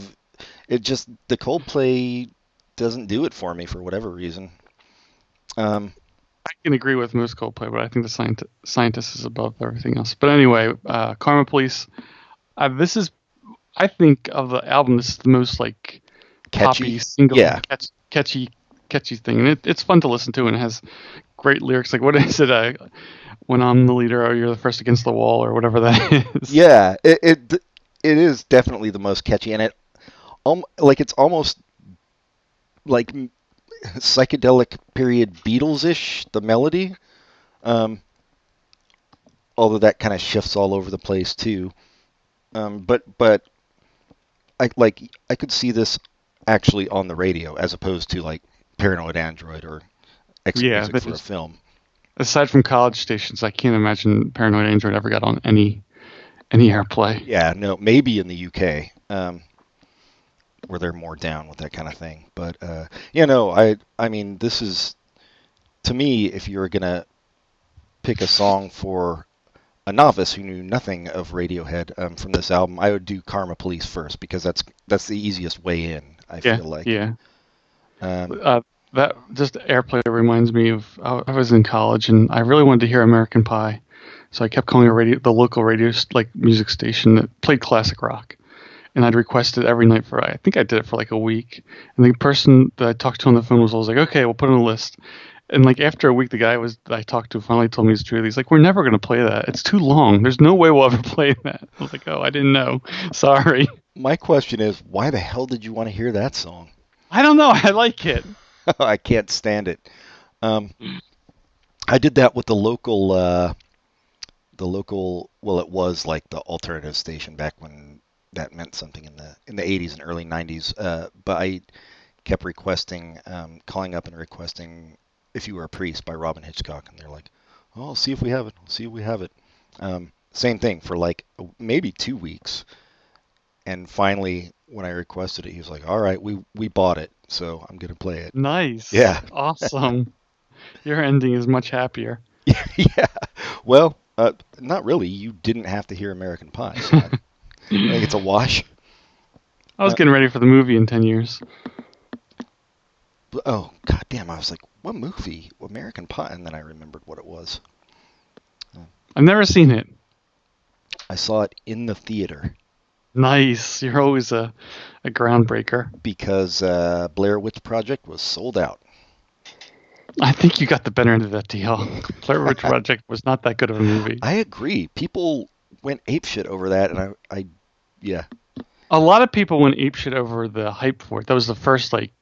it. Just the Coldplay doesn't do it for me for whatever reason. Um, I can agree with Moose Coldplay, but I think the scientist, scientist is above everything else. But anyway, uh, Karma Police. Uh, this is, I think, of the album, this is the most like Catchy. poppy, single, Yeah. catch, catchy, catchy thing, and it, it's fun to listen to, and it has great lyrics. Like what (laughs) is it? Uh, when I'm the leader, oh, you're the first against the wall, or whatever that (laughs) is. Yeah, it, it it is definitely the most catchy, and it um like it's almost like psychedelic period Beatles ish the melody. Um, although that kind of shifts all over the place too. Um, but but I like I could see this actually on the radio as opposed to like Paranoid Android or X Yeah, for a film. Aside from college stations, I can't imagine Paranoid Android ever got on any any airplay. Yeah, no, maybe in the UK, um, where they're more down with that kind of thing. But uh, you know, I I mean, this is to me, if you're gonna pick a song for a novice who knew nothing of Radiohead um, from this album, I would do Karma Police first because that's that's the easiest way in. I Yeah, feel like. yeah. Um, Uh, that just airplay reminds me of I was in college and I really wanted to hear American Pie, so I kept calling radio, the local radio like music station that played classic rock, and I'd request it every night for I think I did it for like a week, and the person that I talked to on the phone was always like, okay, we'll put it on a list. And like after a week, the guy was I talked to finally told me his truth. He's like, "We're never gonna play that. It's too long. There's no way we'll ever (laughs) play that." I was like, "Oh, I didn't know. (laughs) Sorry." my question is, why the hell did you want to hear that song? I don't know. (laughs) I like it. I can't stand it. Um, I did that with the local, uh, the local. Well, it was like the alternative station back when that meant something in the in the 80s and early 90s. Uh, but I kept requesting, um, calling up and requesting "If You Were a Priest" by Robyn Hitchcock, and they're like, "Oh, I'll see if we have it. I'll see if we have it." Um, same thing for like maybe two weeks, and finally, when I requested it, he was like, "All right, we we bought it, so I'm gonna play it." Nice. Yeah. (laughs) Awesome. Your ending is much happier. (laughs) yeah. Well, uh, not really. You didn't have to hear American Pie. So I, I think it's a wash. I was getting ready for the movie in 10 years. Oh, god damn. I was like, what movie? American Pie. And then I remembered what it was. I've never seen it. I saw it in the theater Nice. You're always a, a groundbreaker. because uh, Blair Witch Project was sold out. I think you got the better end of that deal. (laughs) Blair Witch Project was not that good of a movie. I agree. People went apeshit over that, and I, I yeah. A lot of people went apeshit over the hype for it. That was the first like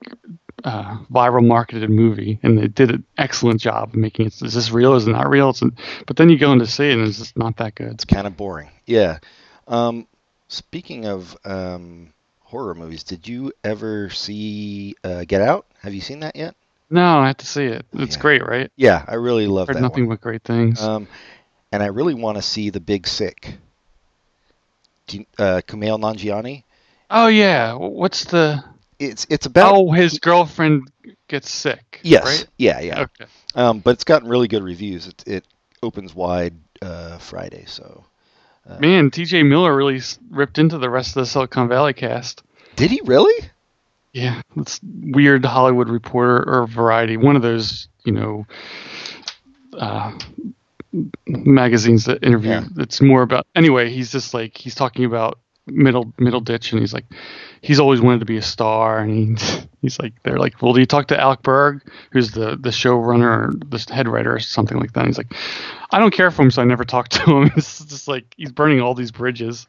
uh, viral marketed movie, and they did an excellent job of making it. Is this real? Is it not real? It's, but then you go in to see it, and it's just not that good. It's kind of boring. Yeah. Um, speaking of um, horror movies, did you ever see uh, Get Out? Have you seen that yet? No, I have to see it. It's Yeah. great, right? Yeah, I really love Heard that nothing one. but great things. Um, and I really want to see The Big Sick. Uh, Kumail Nanjiani. oh yeah, what's the? It's it's about Oh, his girlfriend gets sick. yes, Right? yeah, yeah. Okay. Um, but it's gotten really good reviews. It it opens wide uh, Friday, so Man, T.J. Miller really ripped into the rest of the Silicon Valley cast. did he really? Yeah, it's weird Hollywood Reporter or Variety, one of those, you know, uh, magazines that interview. Yeah. It's more about anyway. He's just like he's talking about middle Middleditch, and he's like he's always wanted to be a star, and he (laughs) he's like they're like, well, do you talk to Alec Berg, who's the the showrunner or the head writer or something like that? And he's like, I don't care for him, so I never talk to (laughs) him. It's just like he's burning all these bridges.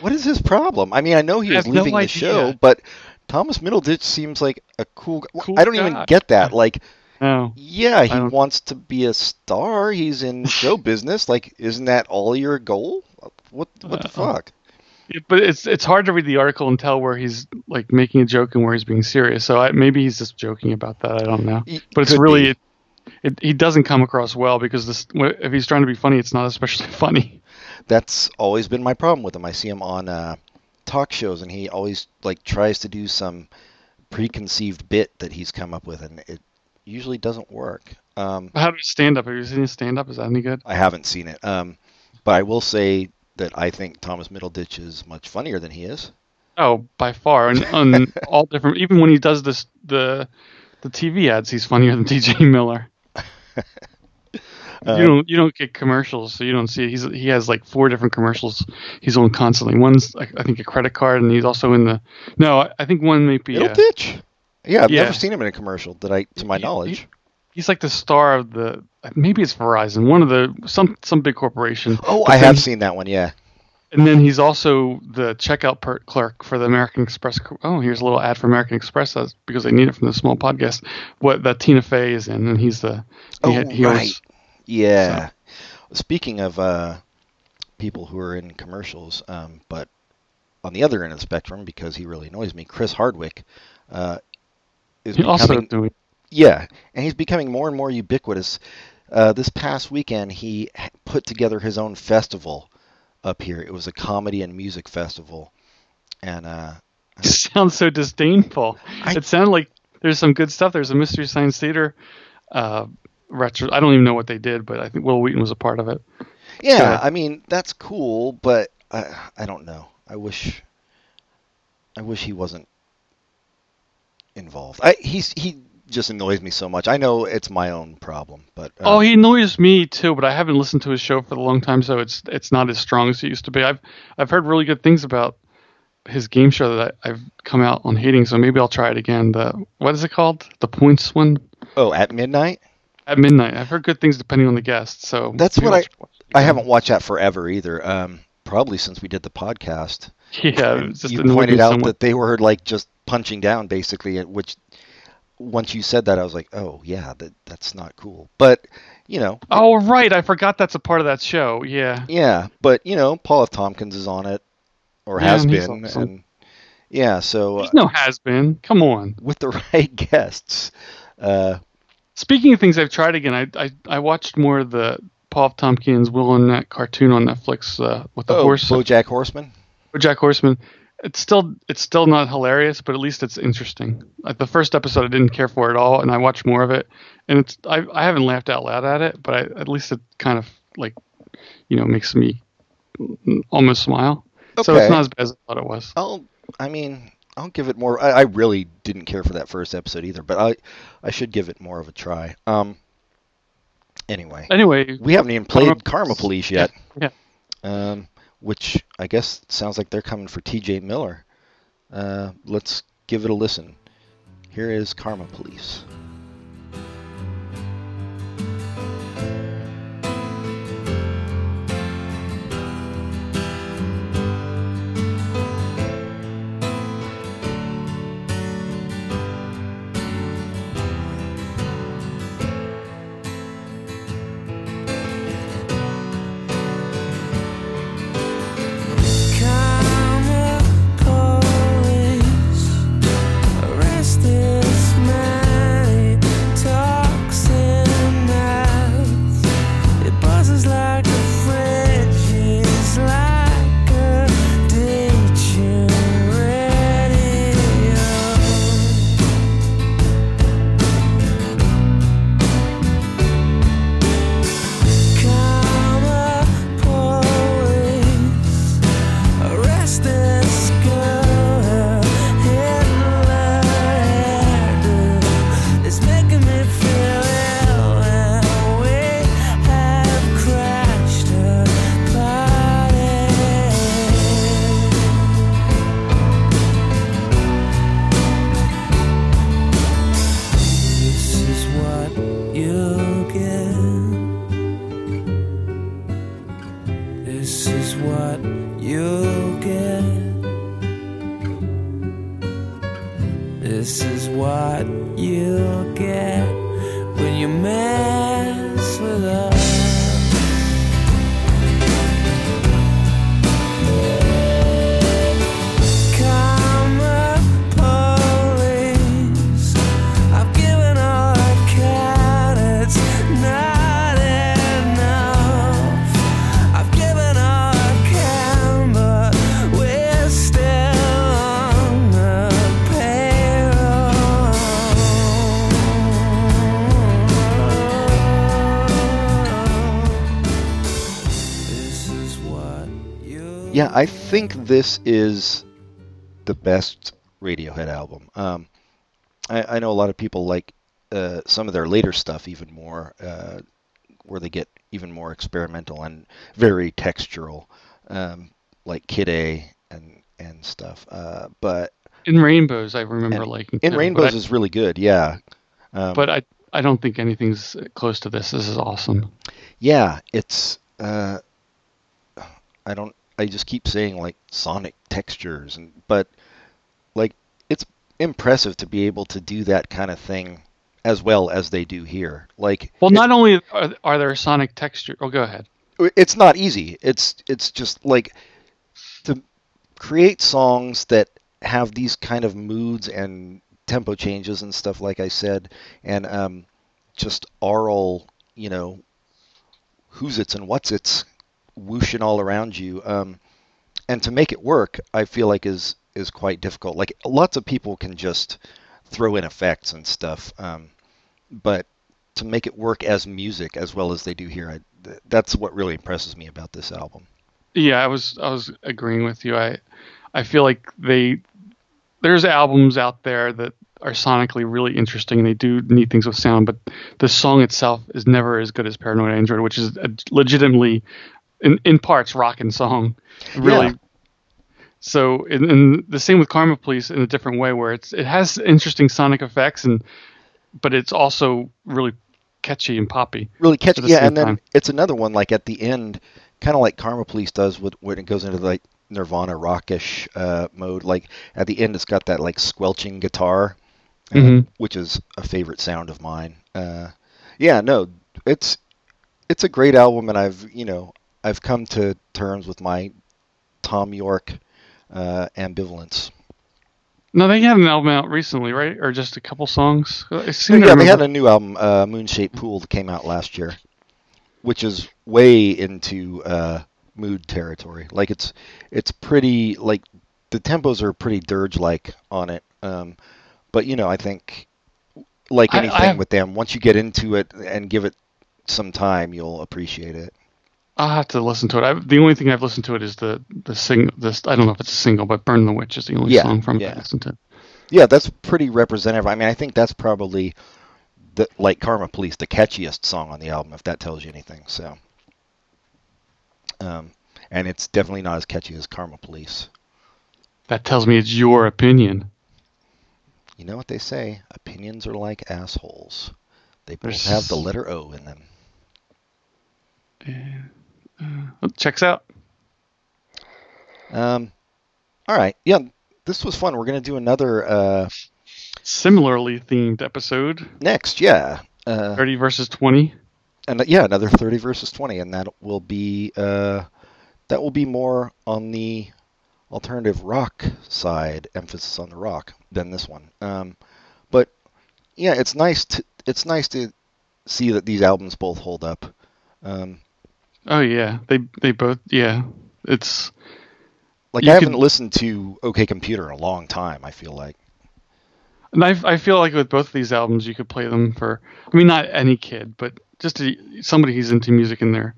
What is his problem? I mean, I know he I was have no leaving the show, but Thomas Middleditch seems like a cool. Cool I don't even get that. Like, No, yeah, he wants to be a star. He's in (laughs) show business. Like, isn't that all your goal? What what the Uh, fuck? Yeah, but it's it's hard to read the article and tell where he's like making a joke and where he's being serious. So I, maybe he's just joking about that. I don't know. He But it's really it, it, he doesn't come across well because this if he's trying to be funny, it's not especially (laughs) funny. That's always been my problem with him. I see him on uh, talk shows, and he always like tries to do some preconceived bit that he's come up with, and it usually doesn't work. Um, How does stand up? Have you seen stand up? Is that any good? I haven't seen it, um, but I will say that I think Thomas Middleditch is much funnier than he is. Oh, by far, and (laughs) on all different. Even when he does this the the TV ads, he's funnier than T.J. Miller. (laughs) You don't you don't get commercials, so you don't see it. He's he has like four different commercials he's on constantly. One's I, I think a credit card, and he's also in the no. I- I think one may be. Pitch. Yeah, I've Yeah. never seen him in a commercial that I, to my He- he- knowledge. he's like the star of the maybe it's Verizon, one of the some some big corporation. Oh, But I have he- seen that one. Yeah. And then he's also the checkout per- clerk for the American Express. Oh, here's a little ad for American Express that's because they need it from the small podcast. What that Tina Fey is in, and he's the. Oh, he, had- he always- Yeah. Speaking of uh, people who are in commercials, um, but on the other end of the spectrum, because he really annoys me, Chris Hardwick uh, is he also becoming doing. yeah, and he's becoming more and more ubiquitous. Uh, this past weekend, he put together his own festival up here. It was a comedy and music festival, and uh, (laughs) sounds so disdainful. I- it sounded like there's some good stuff. There's a Mystery Science Theater uh, retro. I don't even know what they did, but I think Wil Wheaton was a part of it. yeah, Yeah. I mean that's cool, but I, I don't know. I wish, I wish he wasn't involved. I he's he just annoys me so much. I know it's my own problem, but uh, Oh, he annoys me too, but I haven't listened to his show for a long time, so it's it's not as strong as it used to be. I've I've heard really good things about his game show that I, I've come out on hating, so maybe I'll try it again. The what is it called? The points one oh at midnight. at midnight. I've heard good things depending on the guest. So That's what I- I haven't watched that forever either. Um, probably since we did the podcast. (laughs) Yeah, And it's just you pointed out somewhat. that they were like just punching down basically at which once you said that I was like, "Oh, yeah, that that's not cool." But, you know, Oh right, I forgot that's a part of that show. Yeah. yeah, but you know, Paul F. Tompkins is on it or Yeah, has been awesome. and yeah, so uh, He's no has been. Come on. with the (laughs) right guests, uh Speaking of things I've tried again, I I, I watched more of the Paul F. Tompkins Will Arnett cartoon on Netflix uh, with the oh, horse. BoJack Horseman. Jack Horseman. It's still it's still not hilarious, but at least it's interesting. Like the first episode, I didn't care for at all, and I watched more of it, and it's I I haven't laughed out loud at it, but I, at least it kind of like you know makes me almost smile. So it's not as bad as I thought it was. I'll I mean, I'll give it more I, I really didn't care for that first episode either, but I I should give it more of a try. Um anyway. Anyway, We haven't even played Karma. Police yet. yeah. Um, which I guess sounds like they're coming for TJ Miller. Uh, let's give it a listen. Here is Karma Police. Yeah, I think this is the best Radiohead album. Um, I, I know a lot of people like uh, some of their later stuff even more. Uh, where they get even more experimental and very textural, um, like Kid A and and stuff. Uh, but In Rainbows, I remember And liking. in too, Rainbows but I, is really good, yeah. Um, but I I don't think anything's close to this. This is awesome. yeah, it's uh, I don't I just keep saying like sonic textures and but like it's impressive to be able to do that kind of thing as well as they do here. Like Well, it- not only are, are there sonic texture. Oh, go ahead. it's not easy. It's it's just like to create songs that have these kind of moods and tempo changes and stuff like I said and um just aural, you know, who's it's and what's it's whooshing all around you. Um and to make it work, I feel like is is quite difficult. Like lots of people can just throw in effects and stuff. Um but to make it work as music as well as they do here, I, th- that's what really impresses me about this album. Yeah, I was I was agreeing with you. I I feel like they there's albums out there that are sonically really interesting. They do neat things with sound, but the song itself is never as good as Paranoid Android, which is a legitimately in in parts and song. Really. Yeah. So, and, and the same with Karma Police in a different way, where it's it has interesting sonic effects and but it's also really catchy and poppy. Really catchy, yeah. And then time. it's another one like at the end, kind of like Karma Police does with when it goes into like Nirvana rockish uh, mode. Like at the end, it's got that like squelching guitar, uh, Mhm. which is a favorite sound of mine. Uh, yeah, no, it's it's a great album, and I've you know I've come to terms with my Thom Yorke uh, ambivalence. No, they had an album out recently, right? Or just a couple songs? I Yeah, seem they had a new album, uh, Moon Shaped Pool, that came out last year, which is way into uh, mood territory. Like it's it's pretty like the tempos are pretty dirge-like on it. Um, but you know, I think like I- I anything have- with them, once you get into it and give it some time, you'll appreciate it. I'll have to listen to it. I, the only thing I've listened to it is the the sing. This I don't know if it's a single, but "Burn the Witch" is the only Yeah, song from it yeah. I listened to. Yeah, that's pretty representative. I mean, I think that's probably the like Karma Police, the catchiest song on the album, if that tells you anything. So, um, and it's definitely not as catchy as Karma Police. That tells me it's your opinion. You know what they say? Opinions are like assholes. They both There's- have the letter O in them. It checks out. Um, all right, yeah, this was fun. We're gonna do another uh, Similarly themed episode, next. Yeah, uh, thirty versus twenty. and uh, yeah, another 30 versus 20, and that will be uh, that will be more on the alternative rock side, emphasis on the rock than this one. Um, but yeah, it's nice to it's nice to see that these albums both hold up. Um, Oh yeah, they they both yeah. It's like I could- haven't listened to OK Computer in a long time. I feel like and I I feel like with both of these albums you could play them for. I mean, not any kid, but just a, somebody who's into music in their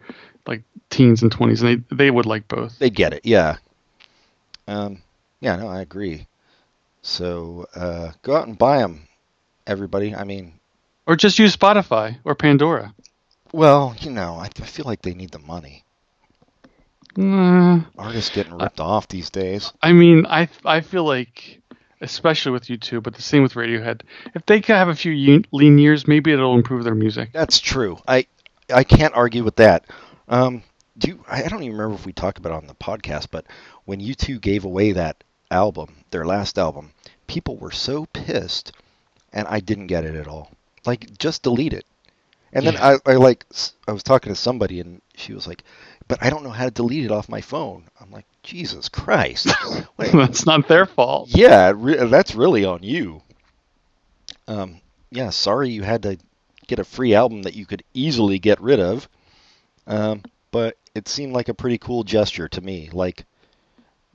like teens and twenties, and they they would like both. they get it. Yeah. Um, yeah, no, I agree. So uh, go out and buy them, everybody. I mean, Or just use Spotify or Pandora. Well, you know, I, I feel like they need the money. Uh, Artists getting ripped off these days. I mean, I I feel like, especially with YouTube, but the same with Radiohead. If they could have a few lean years, maybe it'll improve their music. That's true. I I can't argue with that. Um, do you, I I don't even remember if we talked about it on the podcast, but when U2 gave away that album, their last album, people were so pissed, and I didn't get it at all. Like, just delete it. And then Yeah. I, I like I was talking to somebody, and she was like, "But I don't know how to delete it off my phone." I'm like, "Jesus Christ!" (laughs) (laughs) Wait, That's not their fault. Yeah, re- that's really on you. Um, yeah, sorry you had to get a free album that you could easily get rid of. Um, but it seemed like a pretty cool gesture to me. Like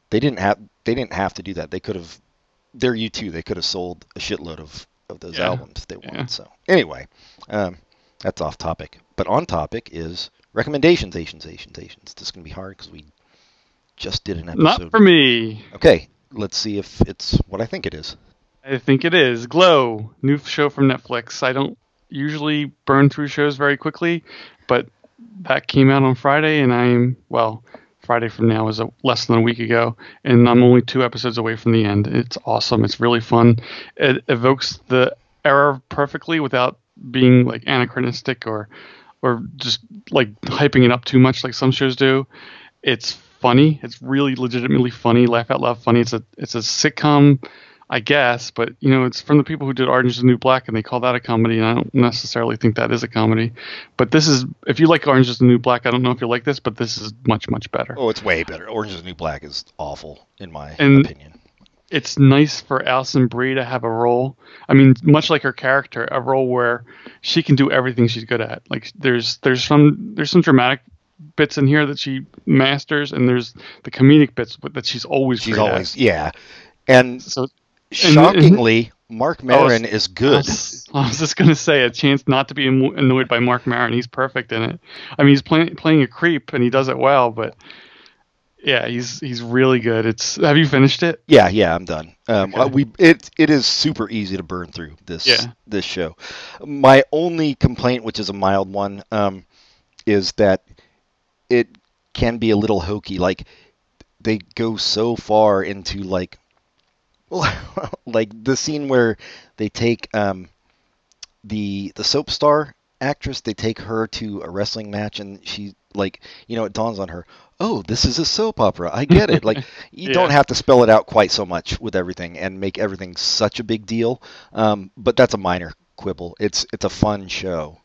they didn't have they didn't have to do that. They could have they're you too. They could have sold a shitload of of those Yeah. albums if they wanted. Yeah. So anyway, um, that's off topic. But on topic is recommendations. Asians, Asians, Asians. This is gonna be hard because we just did an episode. Not for me. Okay, let's see if it's what I think it is. I think it is Glow, new show from Netflix. I don't usually burn through shows very quickly, but that came out on Friday, and I'm well. Friday from now is a, less than a week ago, and I'm only two episodes away from the end. It's awesome. It's really fun. It evokes the era perfectly without being like anachronistic or or just like hyping it up too much like some shows do. It's funny. It's really legitimately funny, laugh out loud funny. It's a it's a sitcom I guess, but you know, it's from the people who did Orange is the New Black, and they call that a comedy. And I don't necessarily think that is a comedy. But this is, if you like Orange is the New Black, I don't know if you like this, but this is much, much better. Oh, it's way better. Orange is the New Black is awful in my And- opinion. It's nice for Alison Brie to have a role. I mean, much like her character, a role where she can do everything she's good at. Like there's there's some there's some dramatic bits in here that she masters, and there's the comedic bits that she's always She's great at. always yeah, and So shockingly, Marc oh, Maron is I good. was, I was just gonna say a chance not to be annoyed by Marc Maron. He's perfect in it. I mean, he's playing playing a creep and he does it well, but yeah, he's he's really good. It's have you finished it? Yeah, yeah, I'm done. Um, Okay. uh, we it it is super easy to burn through this Yeah. this show. My only complaint, which is a mild one, um, is that it can be a little hokey. Like they go so far into like (laughs) like the scene where they take um, the the soap star actress. They take her to a wrestling match, and she like you know it dawns on her. Oh, this is a soap opera. I get it. Like (laughs) you Yeah. don't have to spell it out quite so much with everything and make everything such a big deal. Um, but that's a minor quibble. It's it's a fun show.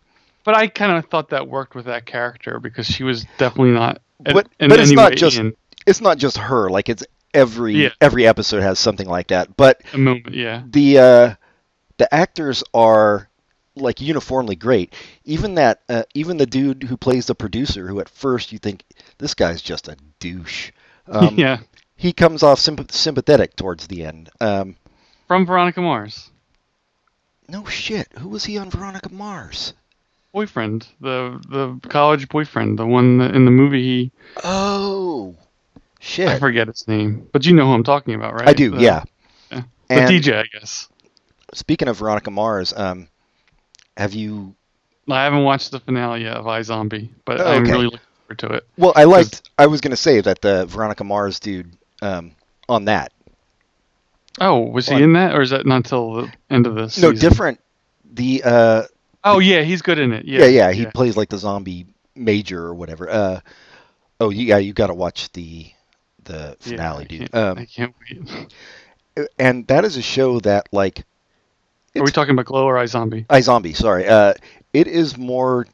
But I kind of thought that worked with that character because she was definitely not. in- But in but it's not just in it's not just her. Like it's every Yeah. every episode has something like that. But a moment. Yeah, the uh, the actors are like uniformly great. Even that uh, even the dude who plays the producer, who at first you think this guy's just a douche. (laughs) Um, yeah. He comes off symp- sympathetic towards the end. Um, From Veronica Mars, no shit. Who was he on Veronica Mars? boyfriend, the the college boyfriend, the one that in the movie. He, Oh, shit. I forget his name, but you know who I'm talking about, right? I do, The- yeah. yeah. The And DJ, I guess. speaking of Veronica Mars, um, have you? I haven't watched the finale yet of iZombie, but Oh, I'm really looking forward to it. Well, I liked. I was gonna say that the Veronica Mars dude um, on that. Oh, was he in that, or is that not until the end of the season? No, different. The uh, Oh yeah, he's good in it. Yeah, yeah, yeah, he plays like the zombie major or whatever. Uh, oh, yeah, you got to watch the the Yeah, finale, I dude. Um, I can't wait. (laughs) and that is a show that like Are we talking about Glow or iZombie? iZombie, sorry. Uh, it is more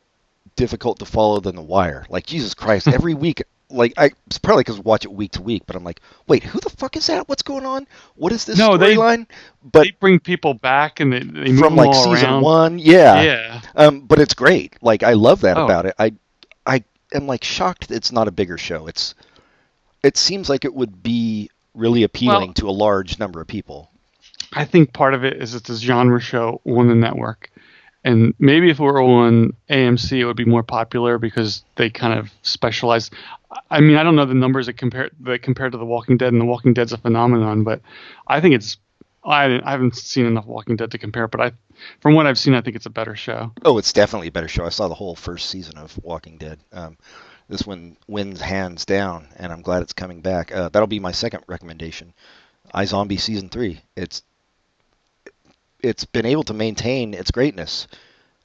difficult to follow than The Wire. Like Jesus Christ, (laughs) every week, like I it's probably because watch it week to week, but I'm like, wait, who the fuck is that? What's going on? What is this No, they- storyline? But they bring people back and they, they from like season around. one, yeah. Yeah. Um, but it's great. Like I love that Oh. about it. I, I am like shocked that it's not a bigger show. It's, it seems like it would be really appealing Well- to a large number of people. I think part of it is it's a genre show on the network. And maybe if it were on AMC, it would be more popular because they kind of specialize. I mean, I don't know the numbers that compare that compared to The Walking Dead, and The Walking Dead's a phenomenon. But I think it's. I, I haven't seen enough Walking Dead to compare, but I, from what I've seen, I think it's a better show. Oh, it's definitely a better show. I saw the whole first season of Walking Dead. Um, this one wins hands down, and I'm glad it's coming back. Uh, that'll be my second recommendation. iZombie season three. It's it's been able to maintain its greatness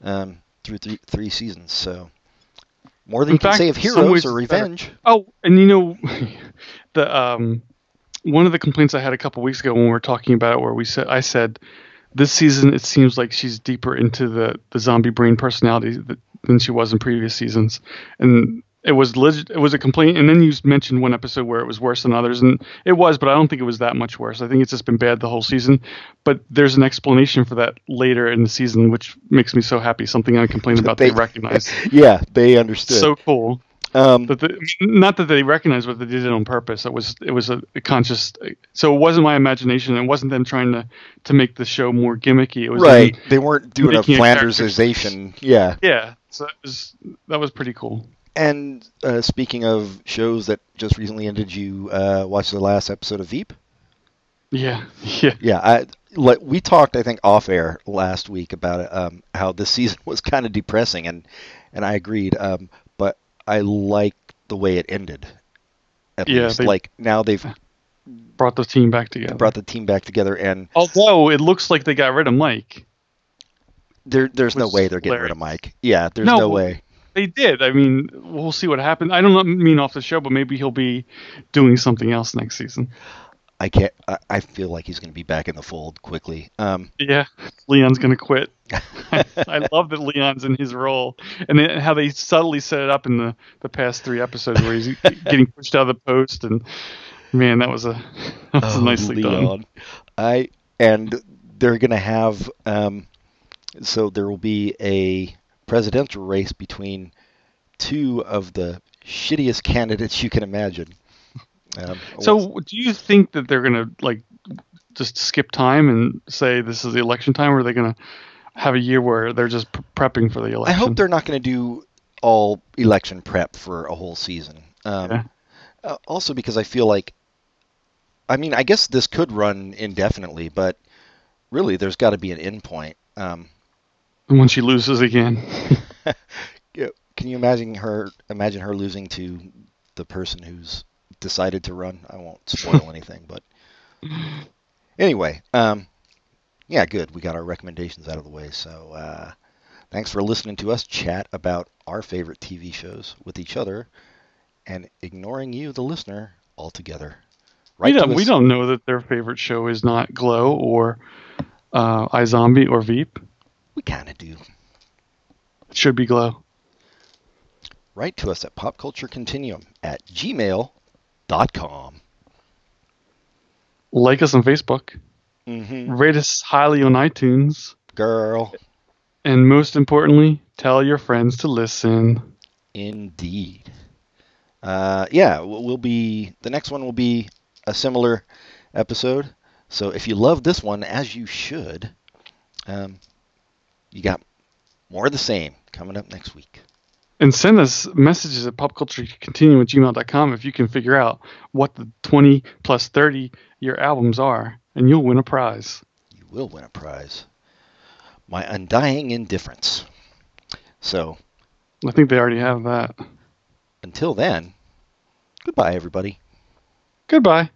um, through three, three seasons. So more than In you can say of in some ways Heroes or it's better. Revenge. Oh, and you know, (laughs) the um, one of the complaints I had a couple weeks ago when we were talking about it, where we said I said this season it seems like she's deeper into the the zombie brain personality th- than she was in previous seasons, and it was legit. It was a complaint, and then you mentioned one episode where it was worse than others, and it was, but I don't think it was that much worse. I think it's just been bad the whole season. But there's an explanation for that later in the season, which makes me so happy. Something I complained (laughs) about they, They- recognize. (laughs) Yeah, they understood. So cool. um, But the, not that they recognized what they did it on purpose. It was it was a, a conscious. So it wasn't my imagination. It wasn't them trying to to make the show more gimmicky. It was right, they weren't doing a Flandersization. Yeah, yeah. So that was that was pretty cool. And uh, speaking of shows that just recently ended, you uh, watch the last episode of Veep? Yeah. (laughs) Yeah. Yeah, I like we talked, I think, off air last week about um, how this season (laughs) was kind of depressing, and and I agreed. Um, but I like the way it ended. At Yeah, least, like now they've (laughs) Brought the team back together. brought the team back together, and Although it looks like they got rid of Mike. there there's no way they're getting rid of Mike. Yeah, there's No, no, way. They did. I mean, we'll see what happens. I don't mean off the show, but maybe he'll be doing something else next season. I can't. I, I feel like he's going to be back in the fold quickly. Um, Yeah, Leon's gonna quit. (laughs) I love that Leon's in his role, and then how they subtly set it up in the, the past three episodes where he's (laughs) getting pushed out of the post, and man, that was a that was Oh, nicely done. Leon. I and they're gonna have um, so there will be a presidential race between two of the shittiest candidates you can imagine. Um, So, do you think that they're gonna like just skip time and say this is the election time, or are they gonna have a year where they're just prepping for the election? I hope they're not going to do all election prep for a whole season. Um, Yeah. uh, also because I feel like, I mean, I guess this could run indefinitely, but really, there's got to be an end point. Um, when she loses again. (laughs) Can you imagine her imagine her losing to the person who's decided to run? I won't spoil (laughs) anything, but anyway, um, yeah, good. We got our recommendations out of the way. So uh, thanks for listening to us chat about our favorite TV shows with each other and ignoring you, the listener, altogether. we don't we don't know that their favorite show is not Glow or uh, iZombie or Veep. We kind of do. It should be Glow. Write to us at popculturecontinuum at gmail.com. Like us on Facebook. Mm-hmm. Rate us highly on iTunes. Girl. And most importantly, tell your friends to listen. Indeed. Uh, yeah, we'll we'll be the next one will be a similar episode. So if you love this one, as you should, um, you got more of the same coming up next week. And send us messages at popculturecontinuum at gmail.com if you can figure out what the 20 plus 30 year albums are, and you'll win a prize. You will win a prize. My undying indifference. So I think they already have that. until then, goodbye, everybody. Goodbye.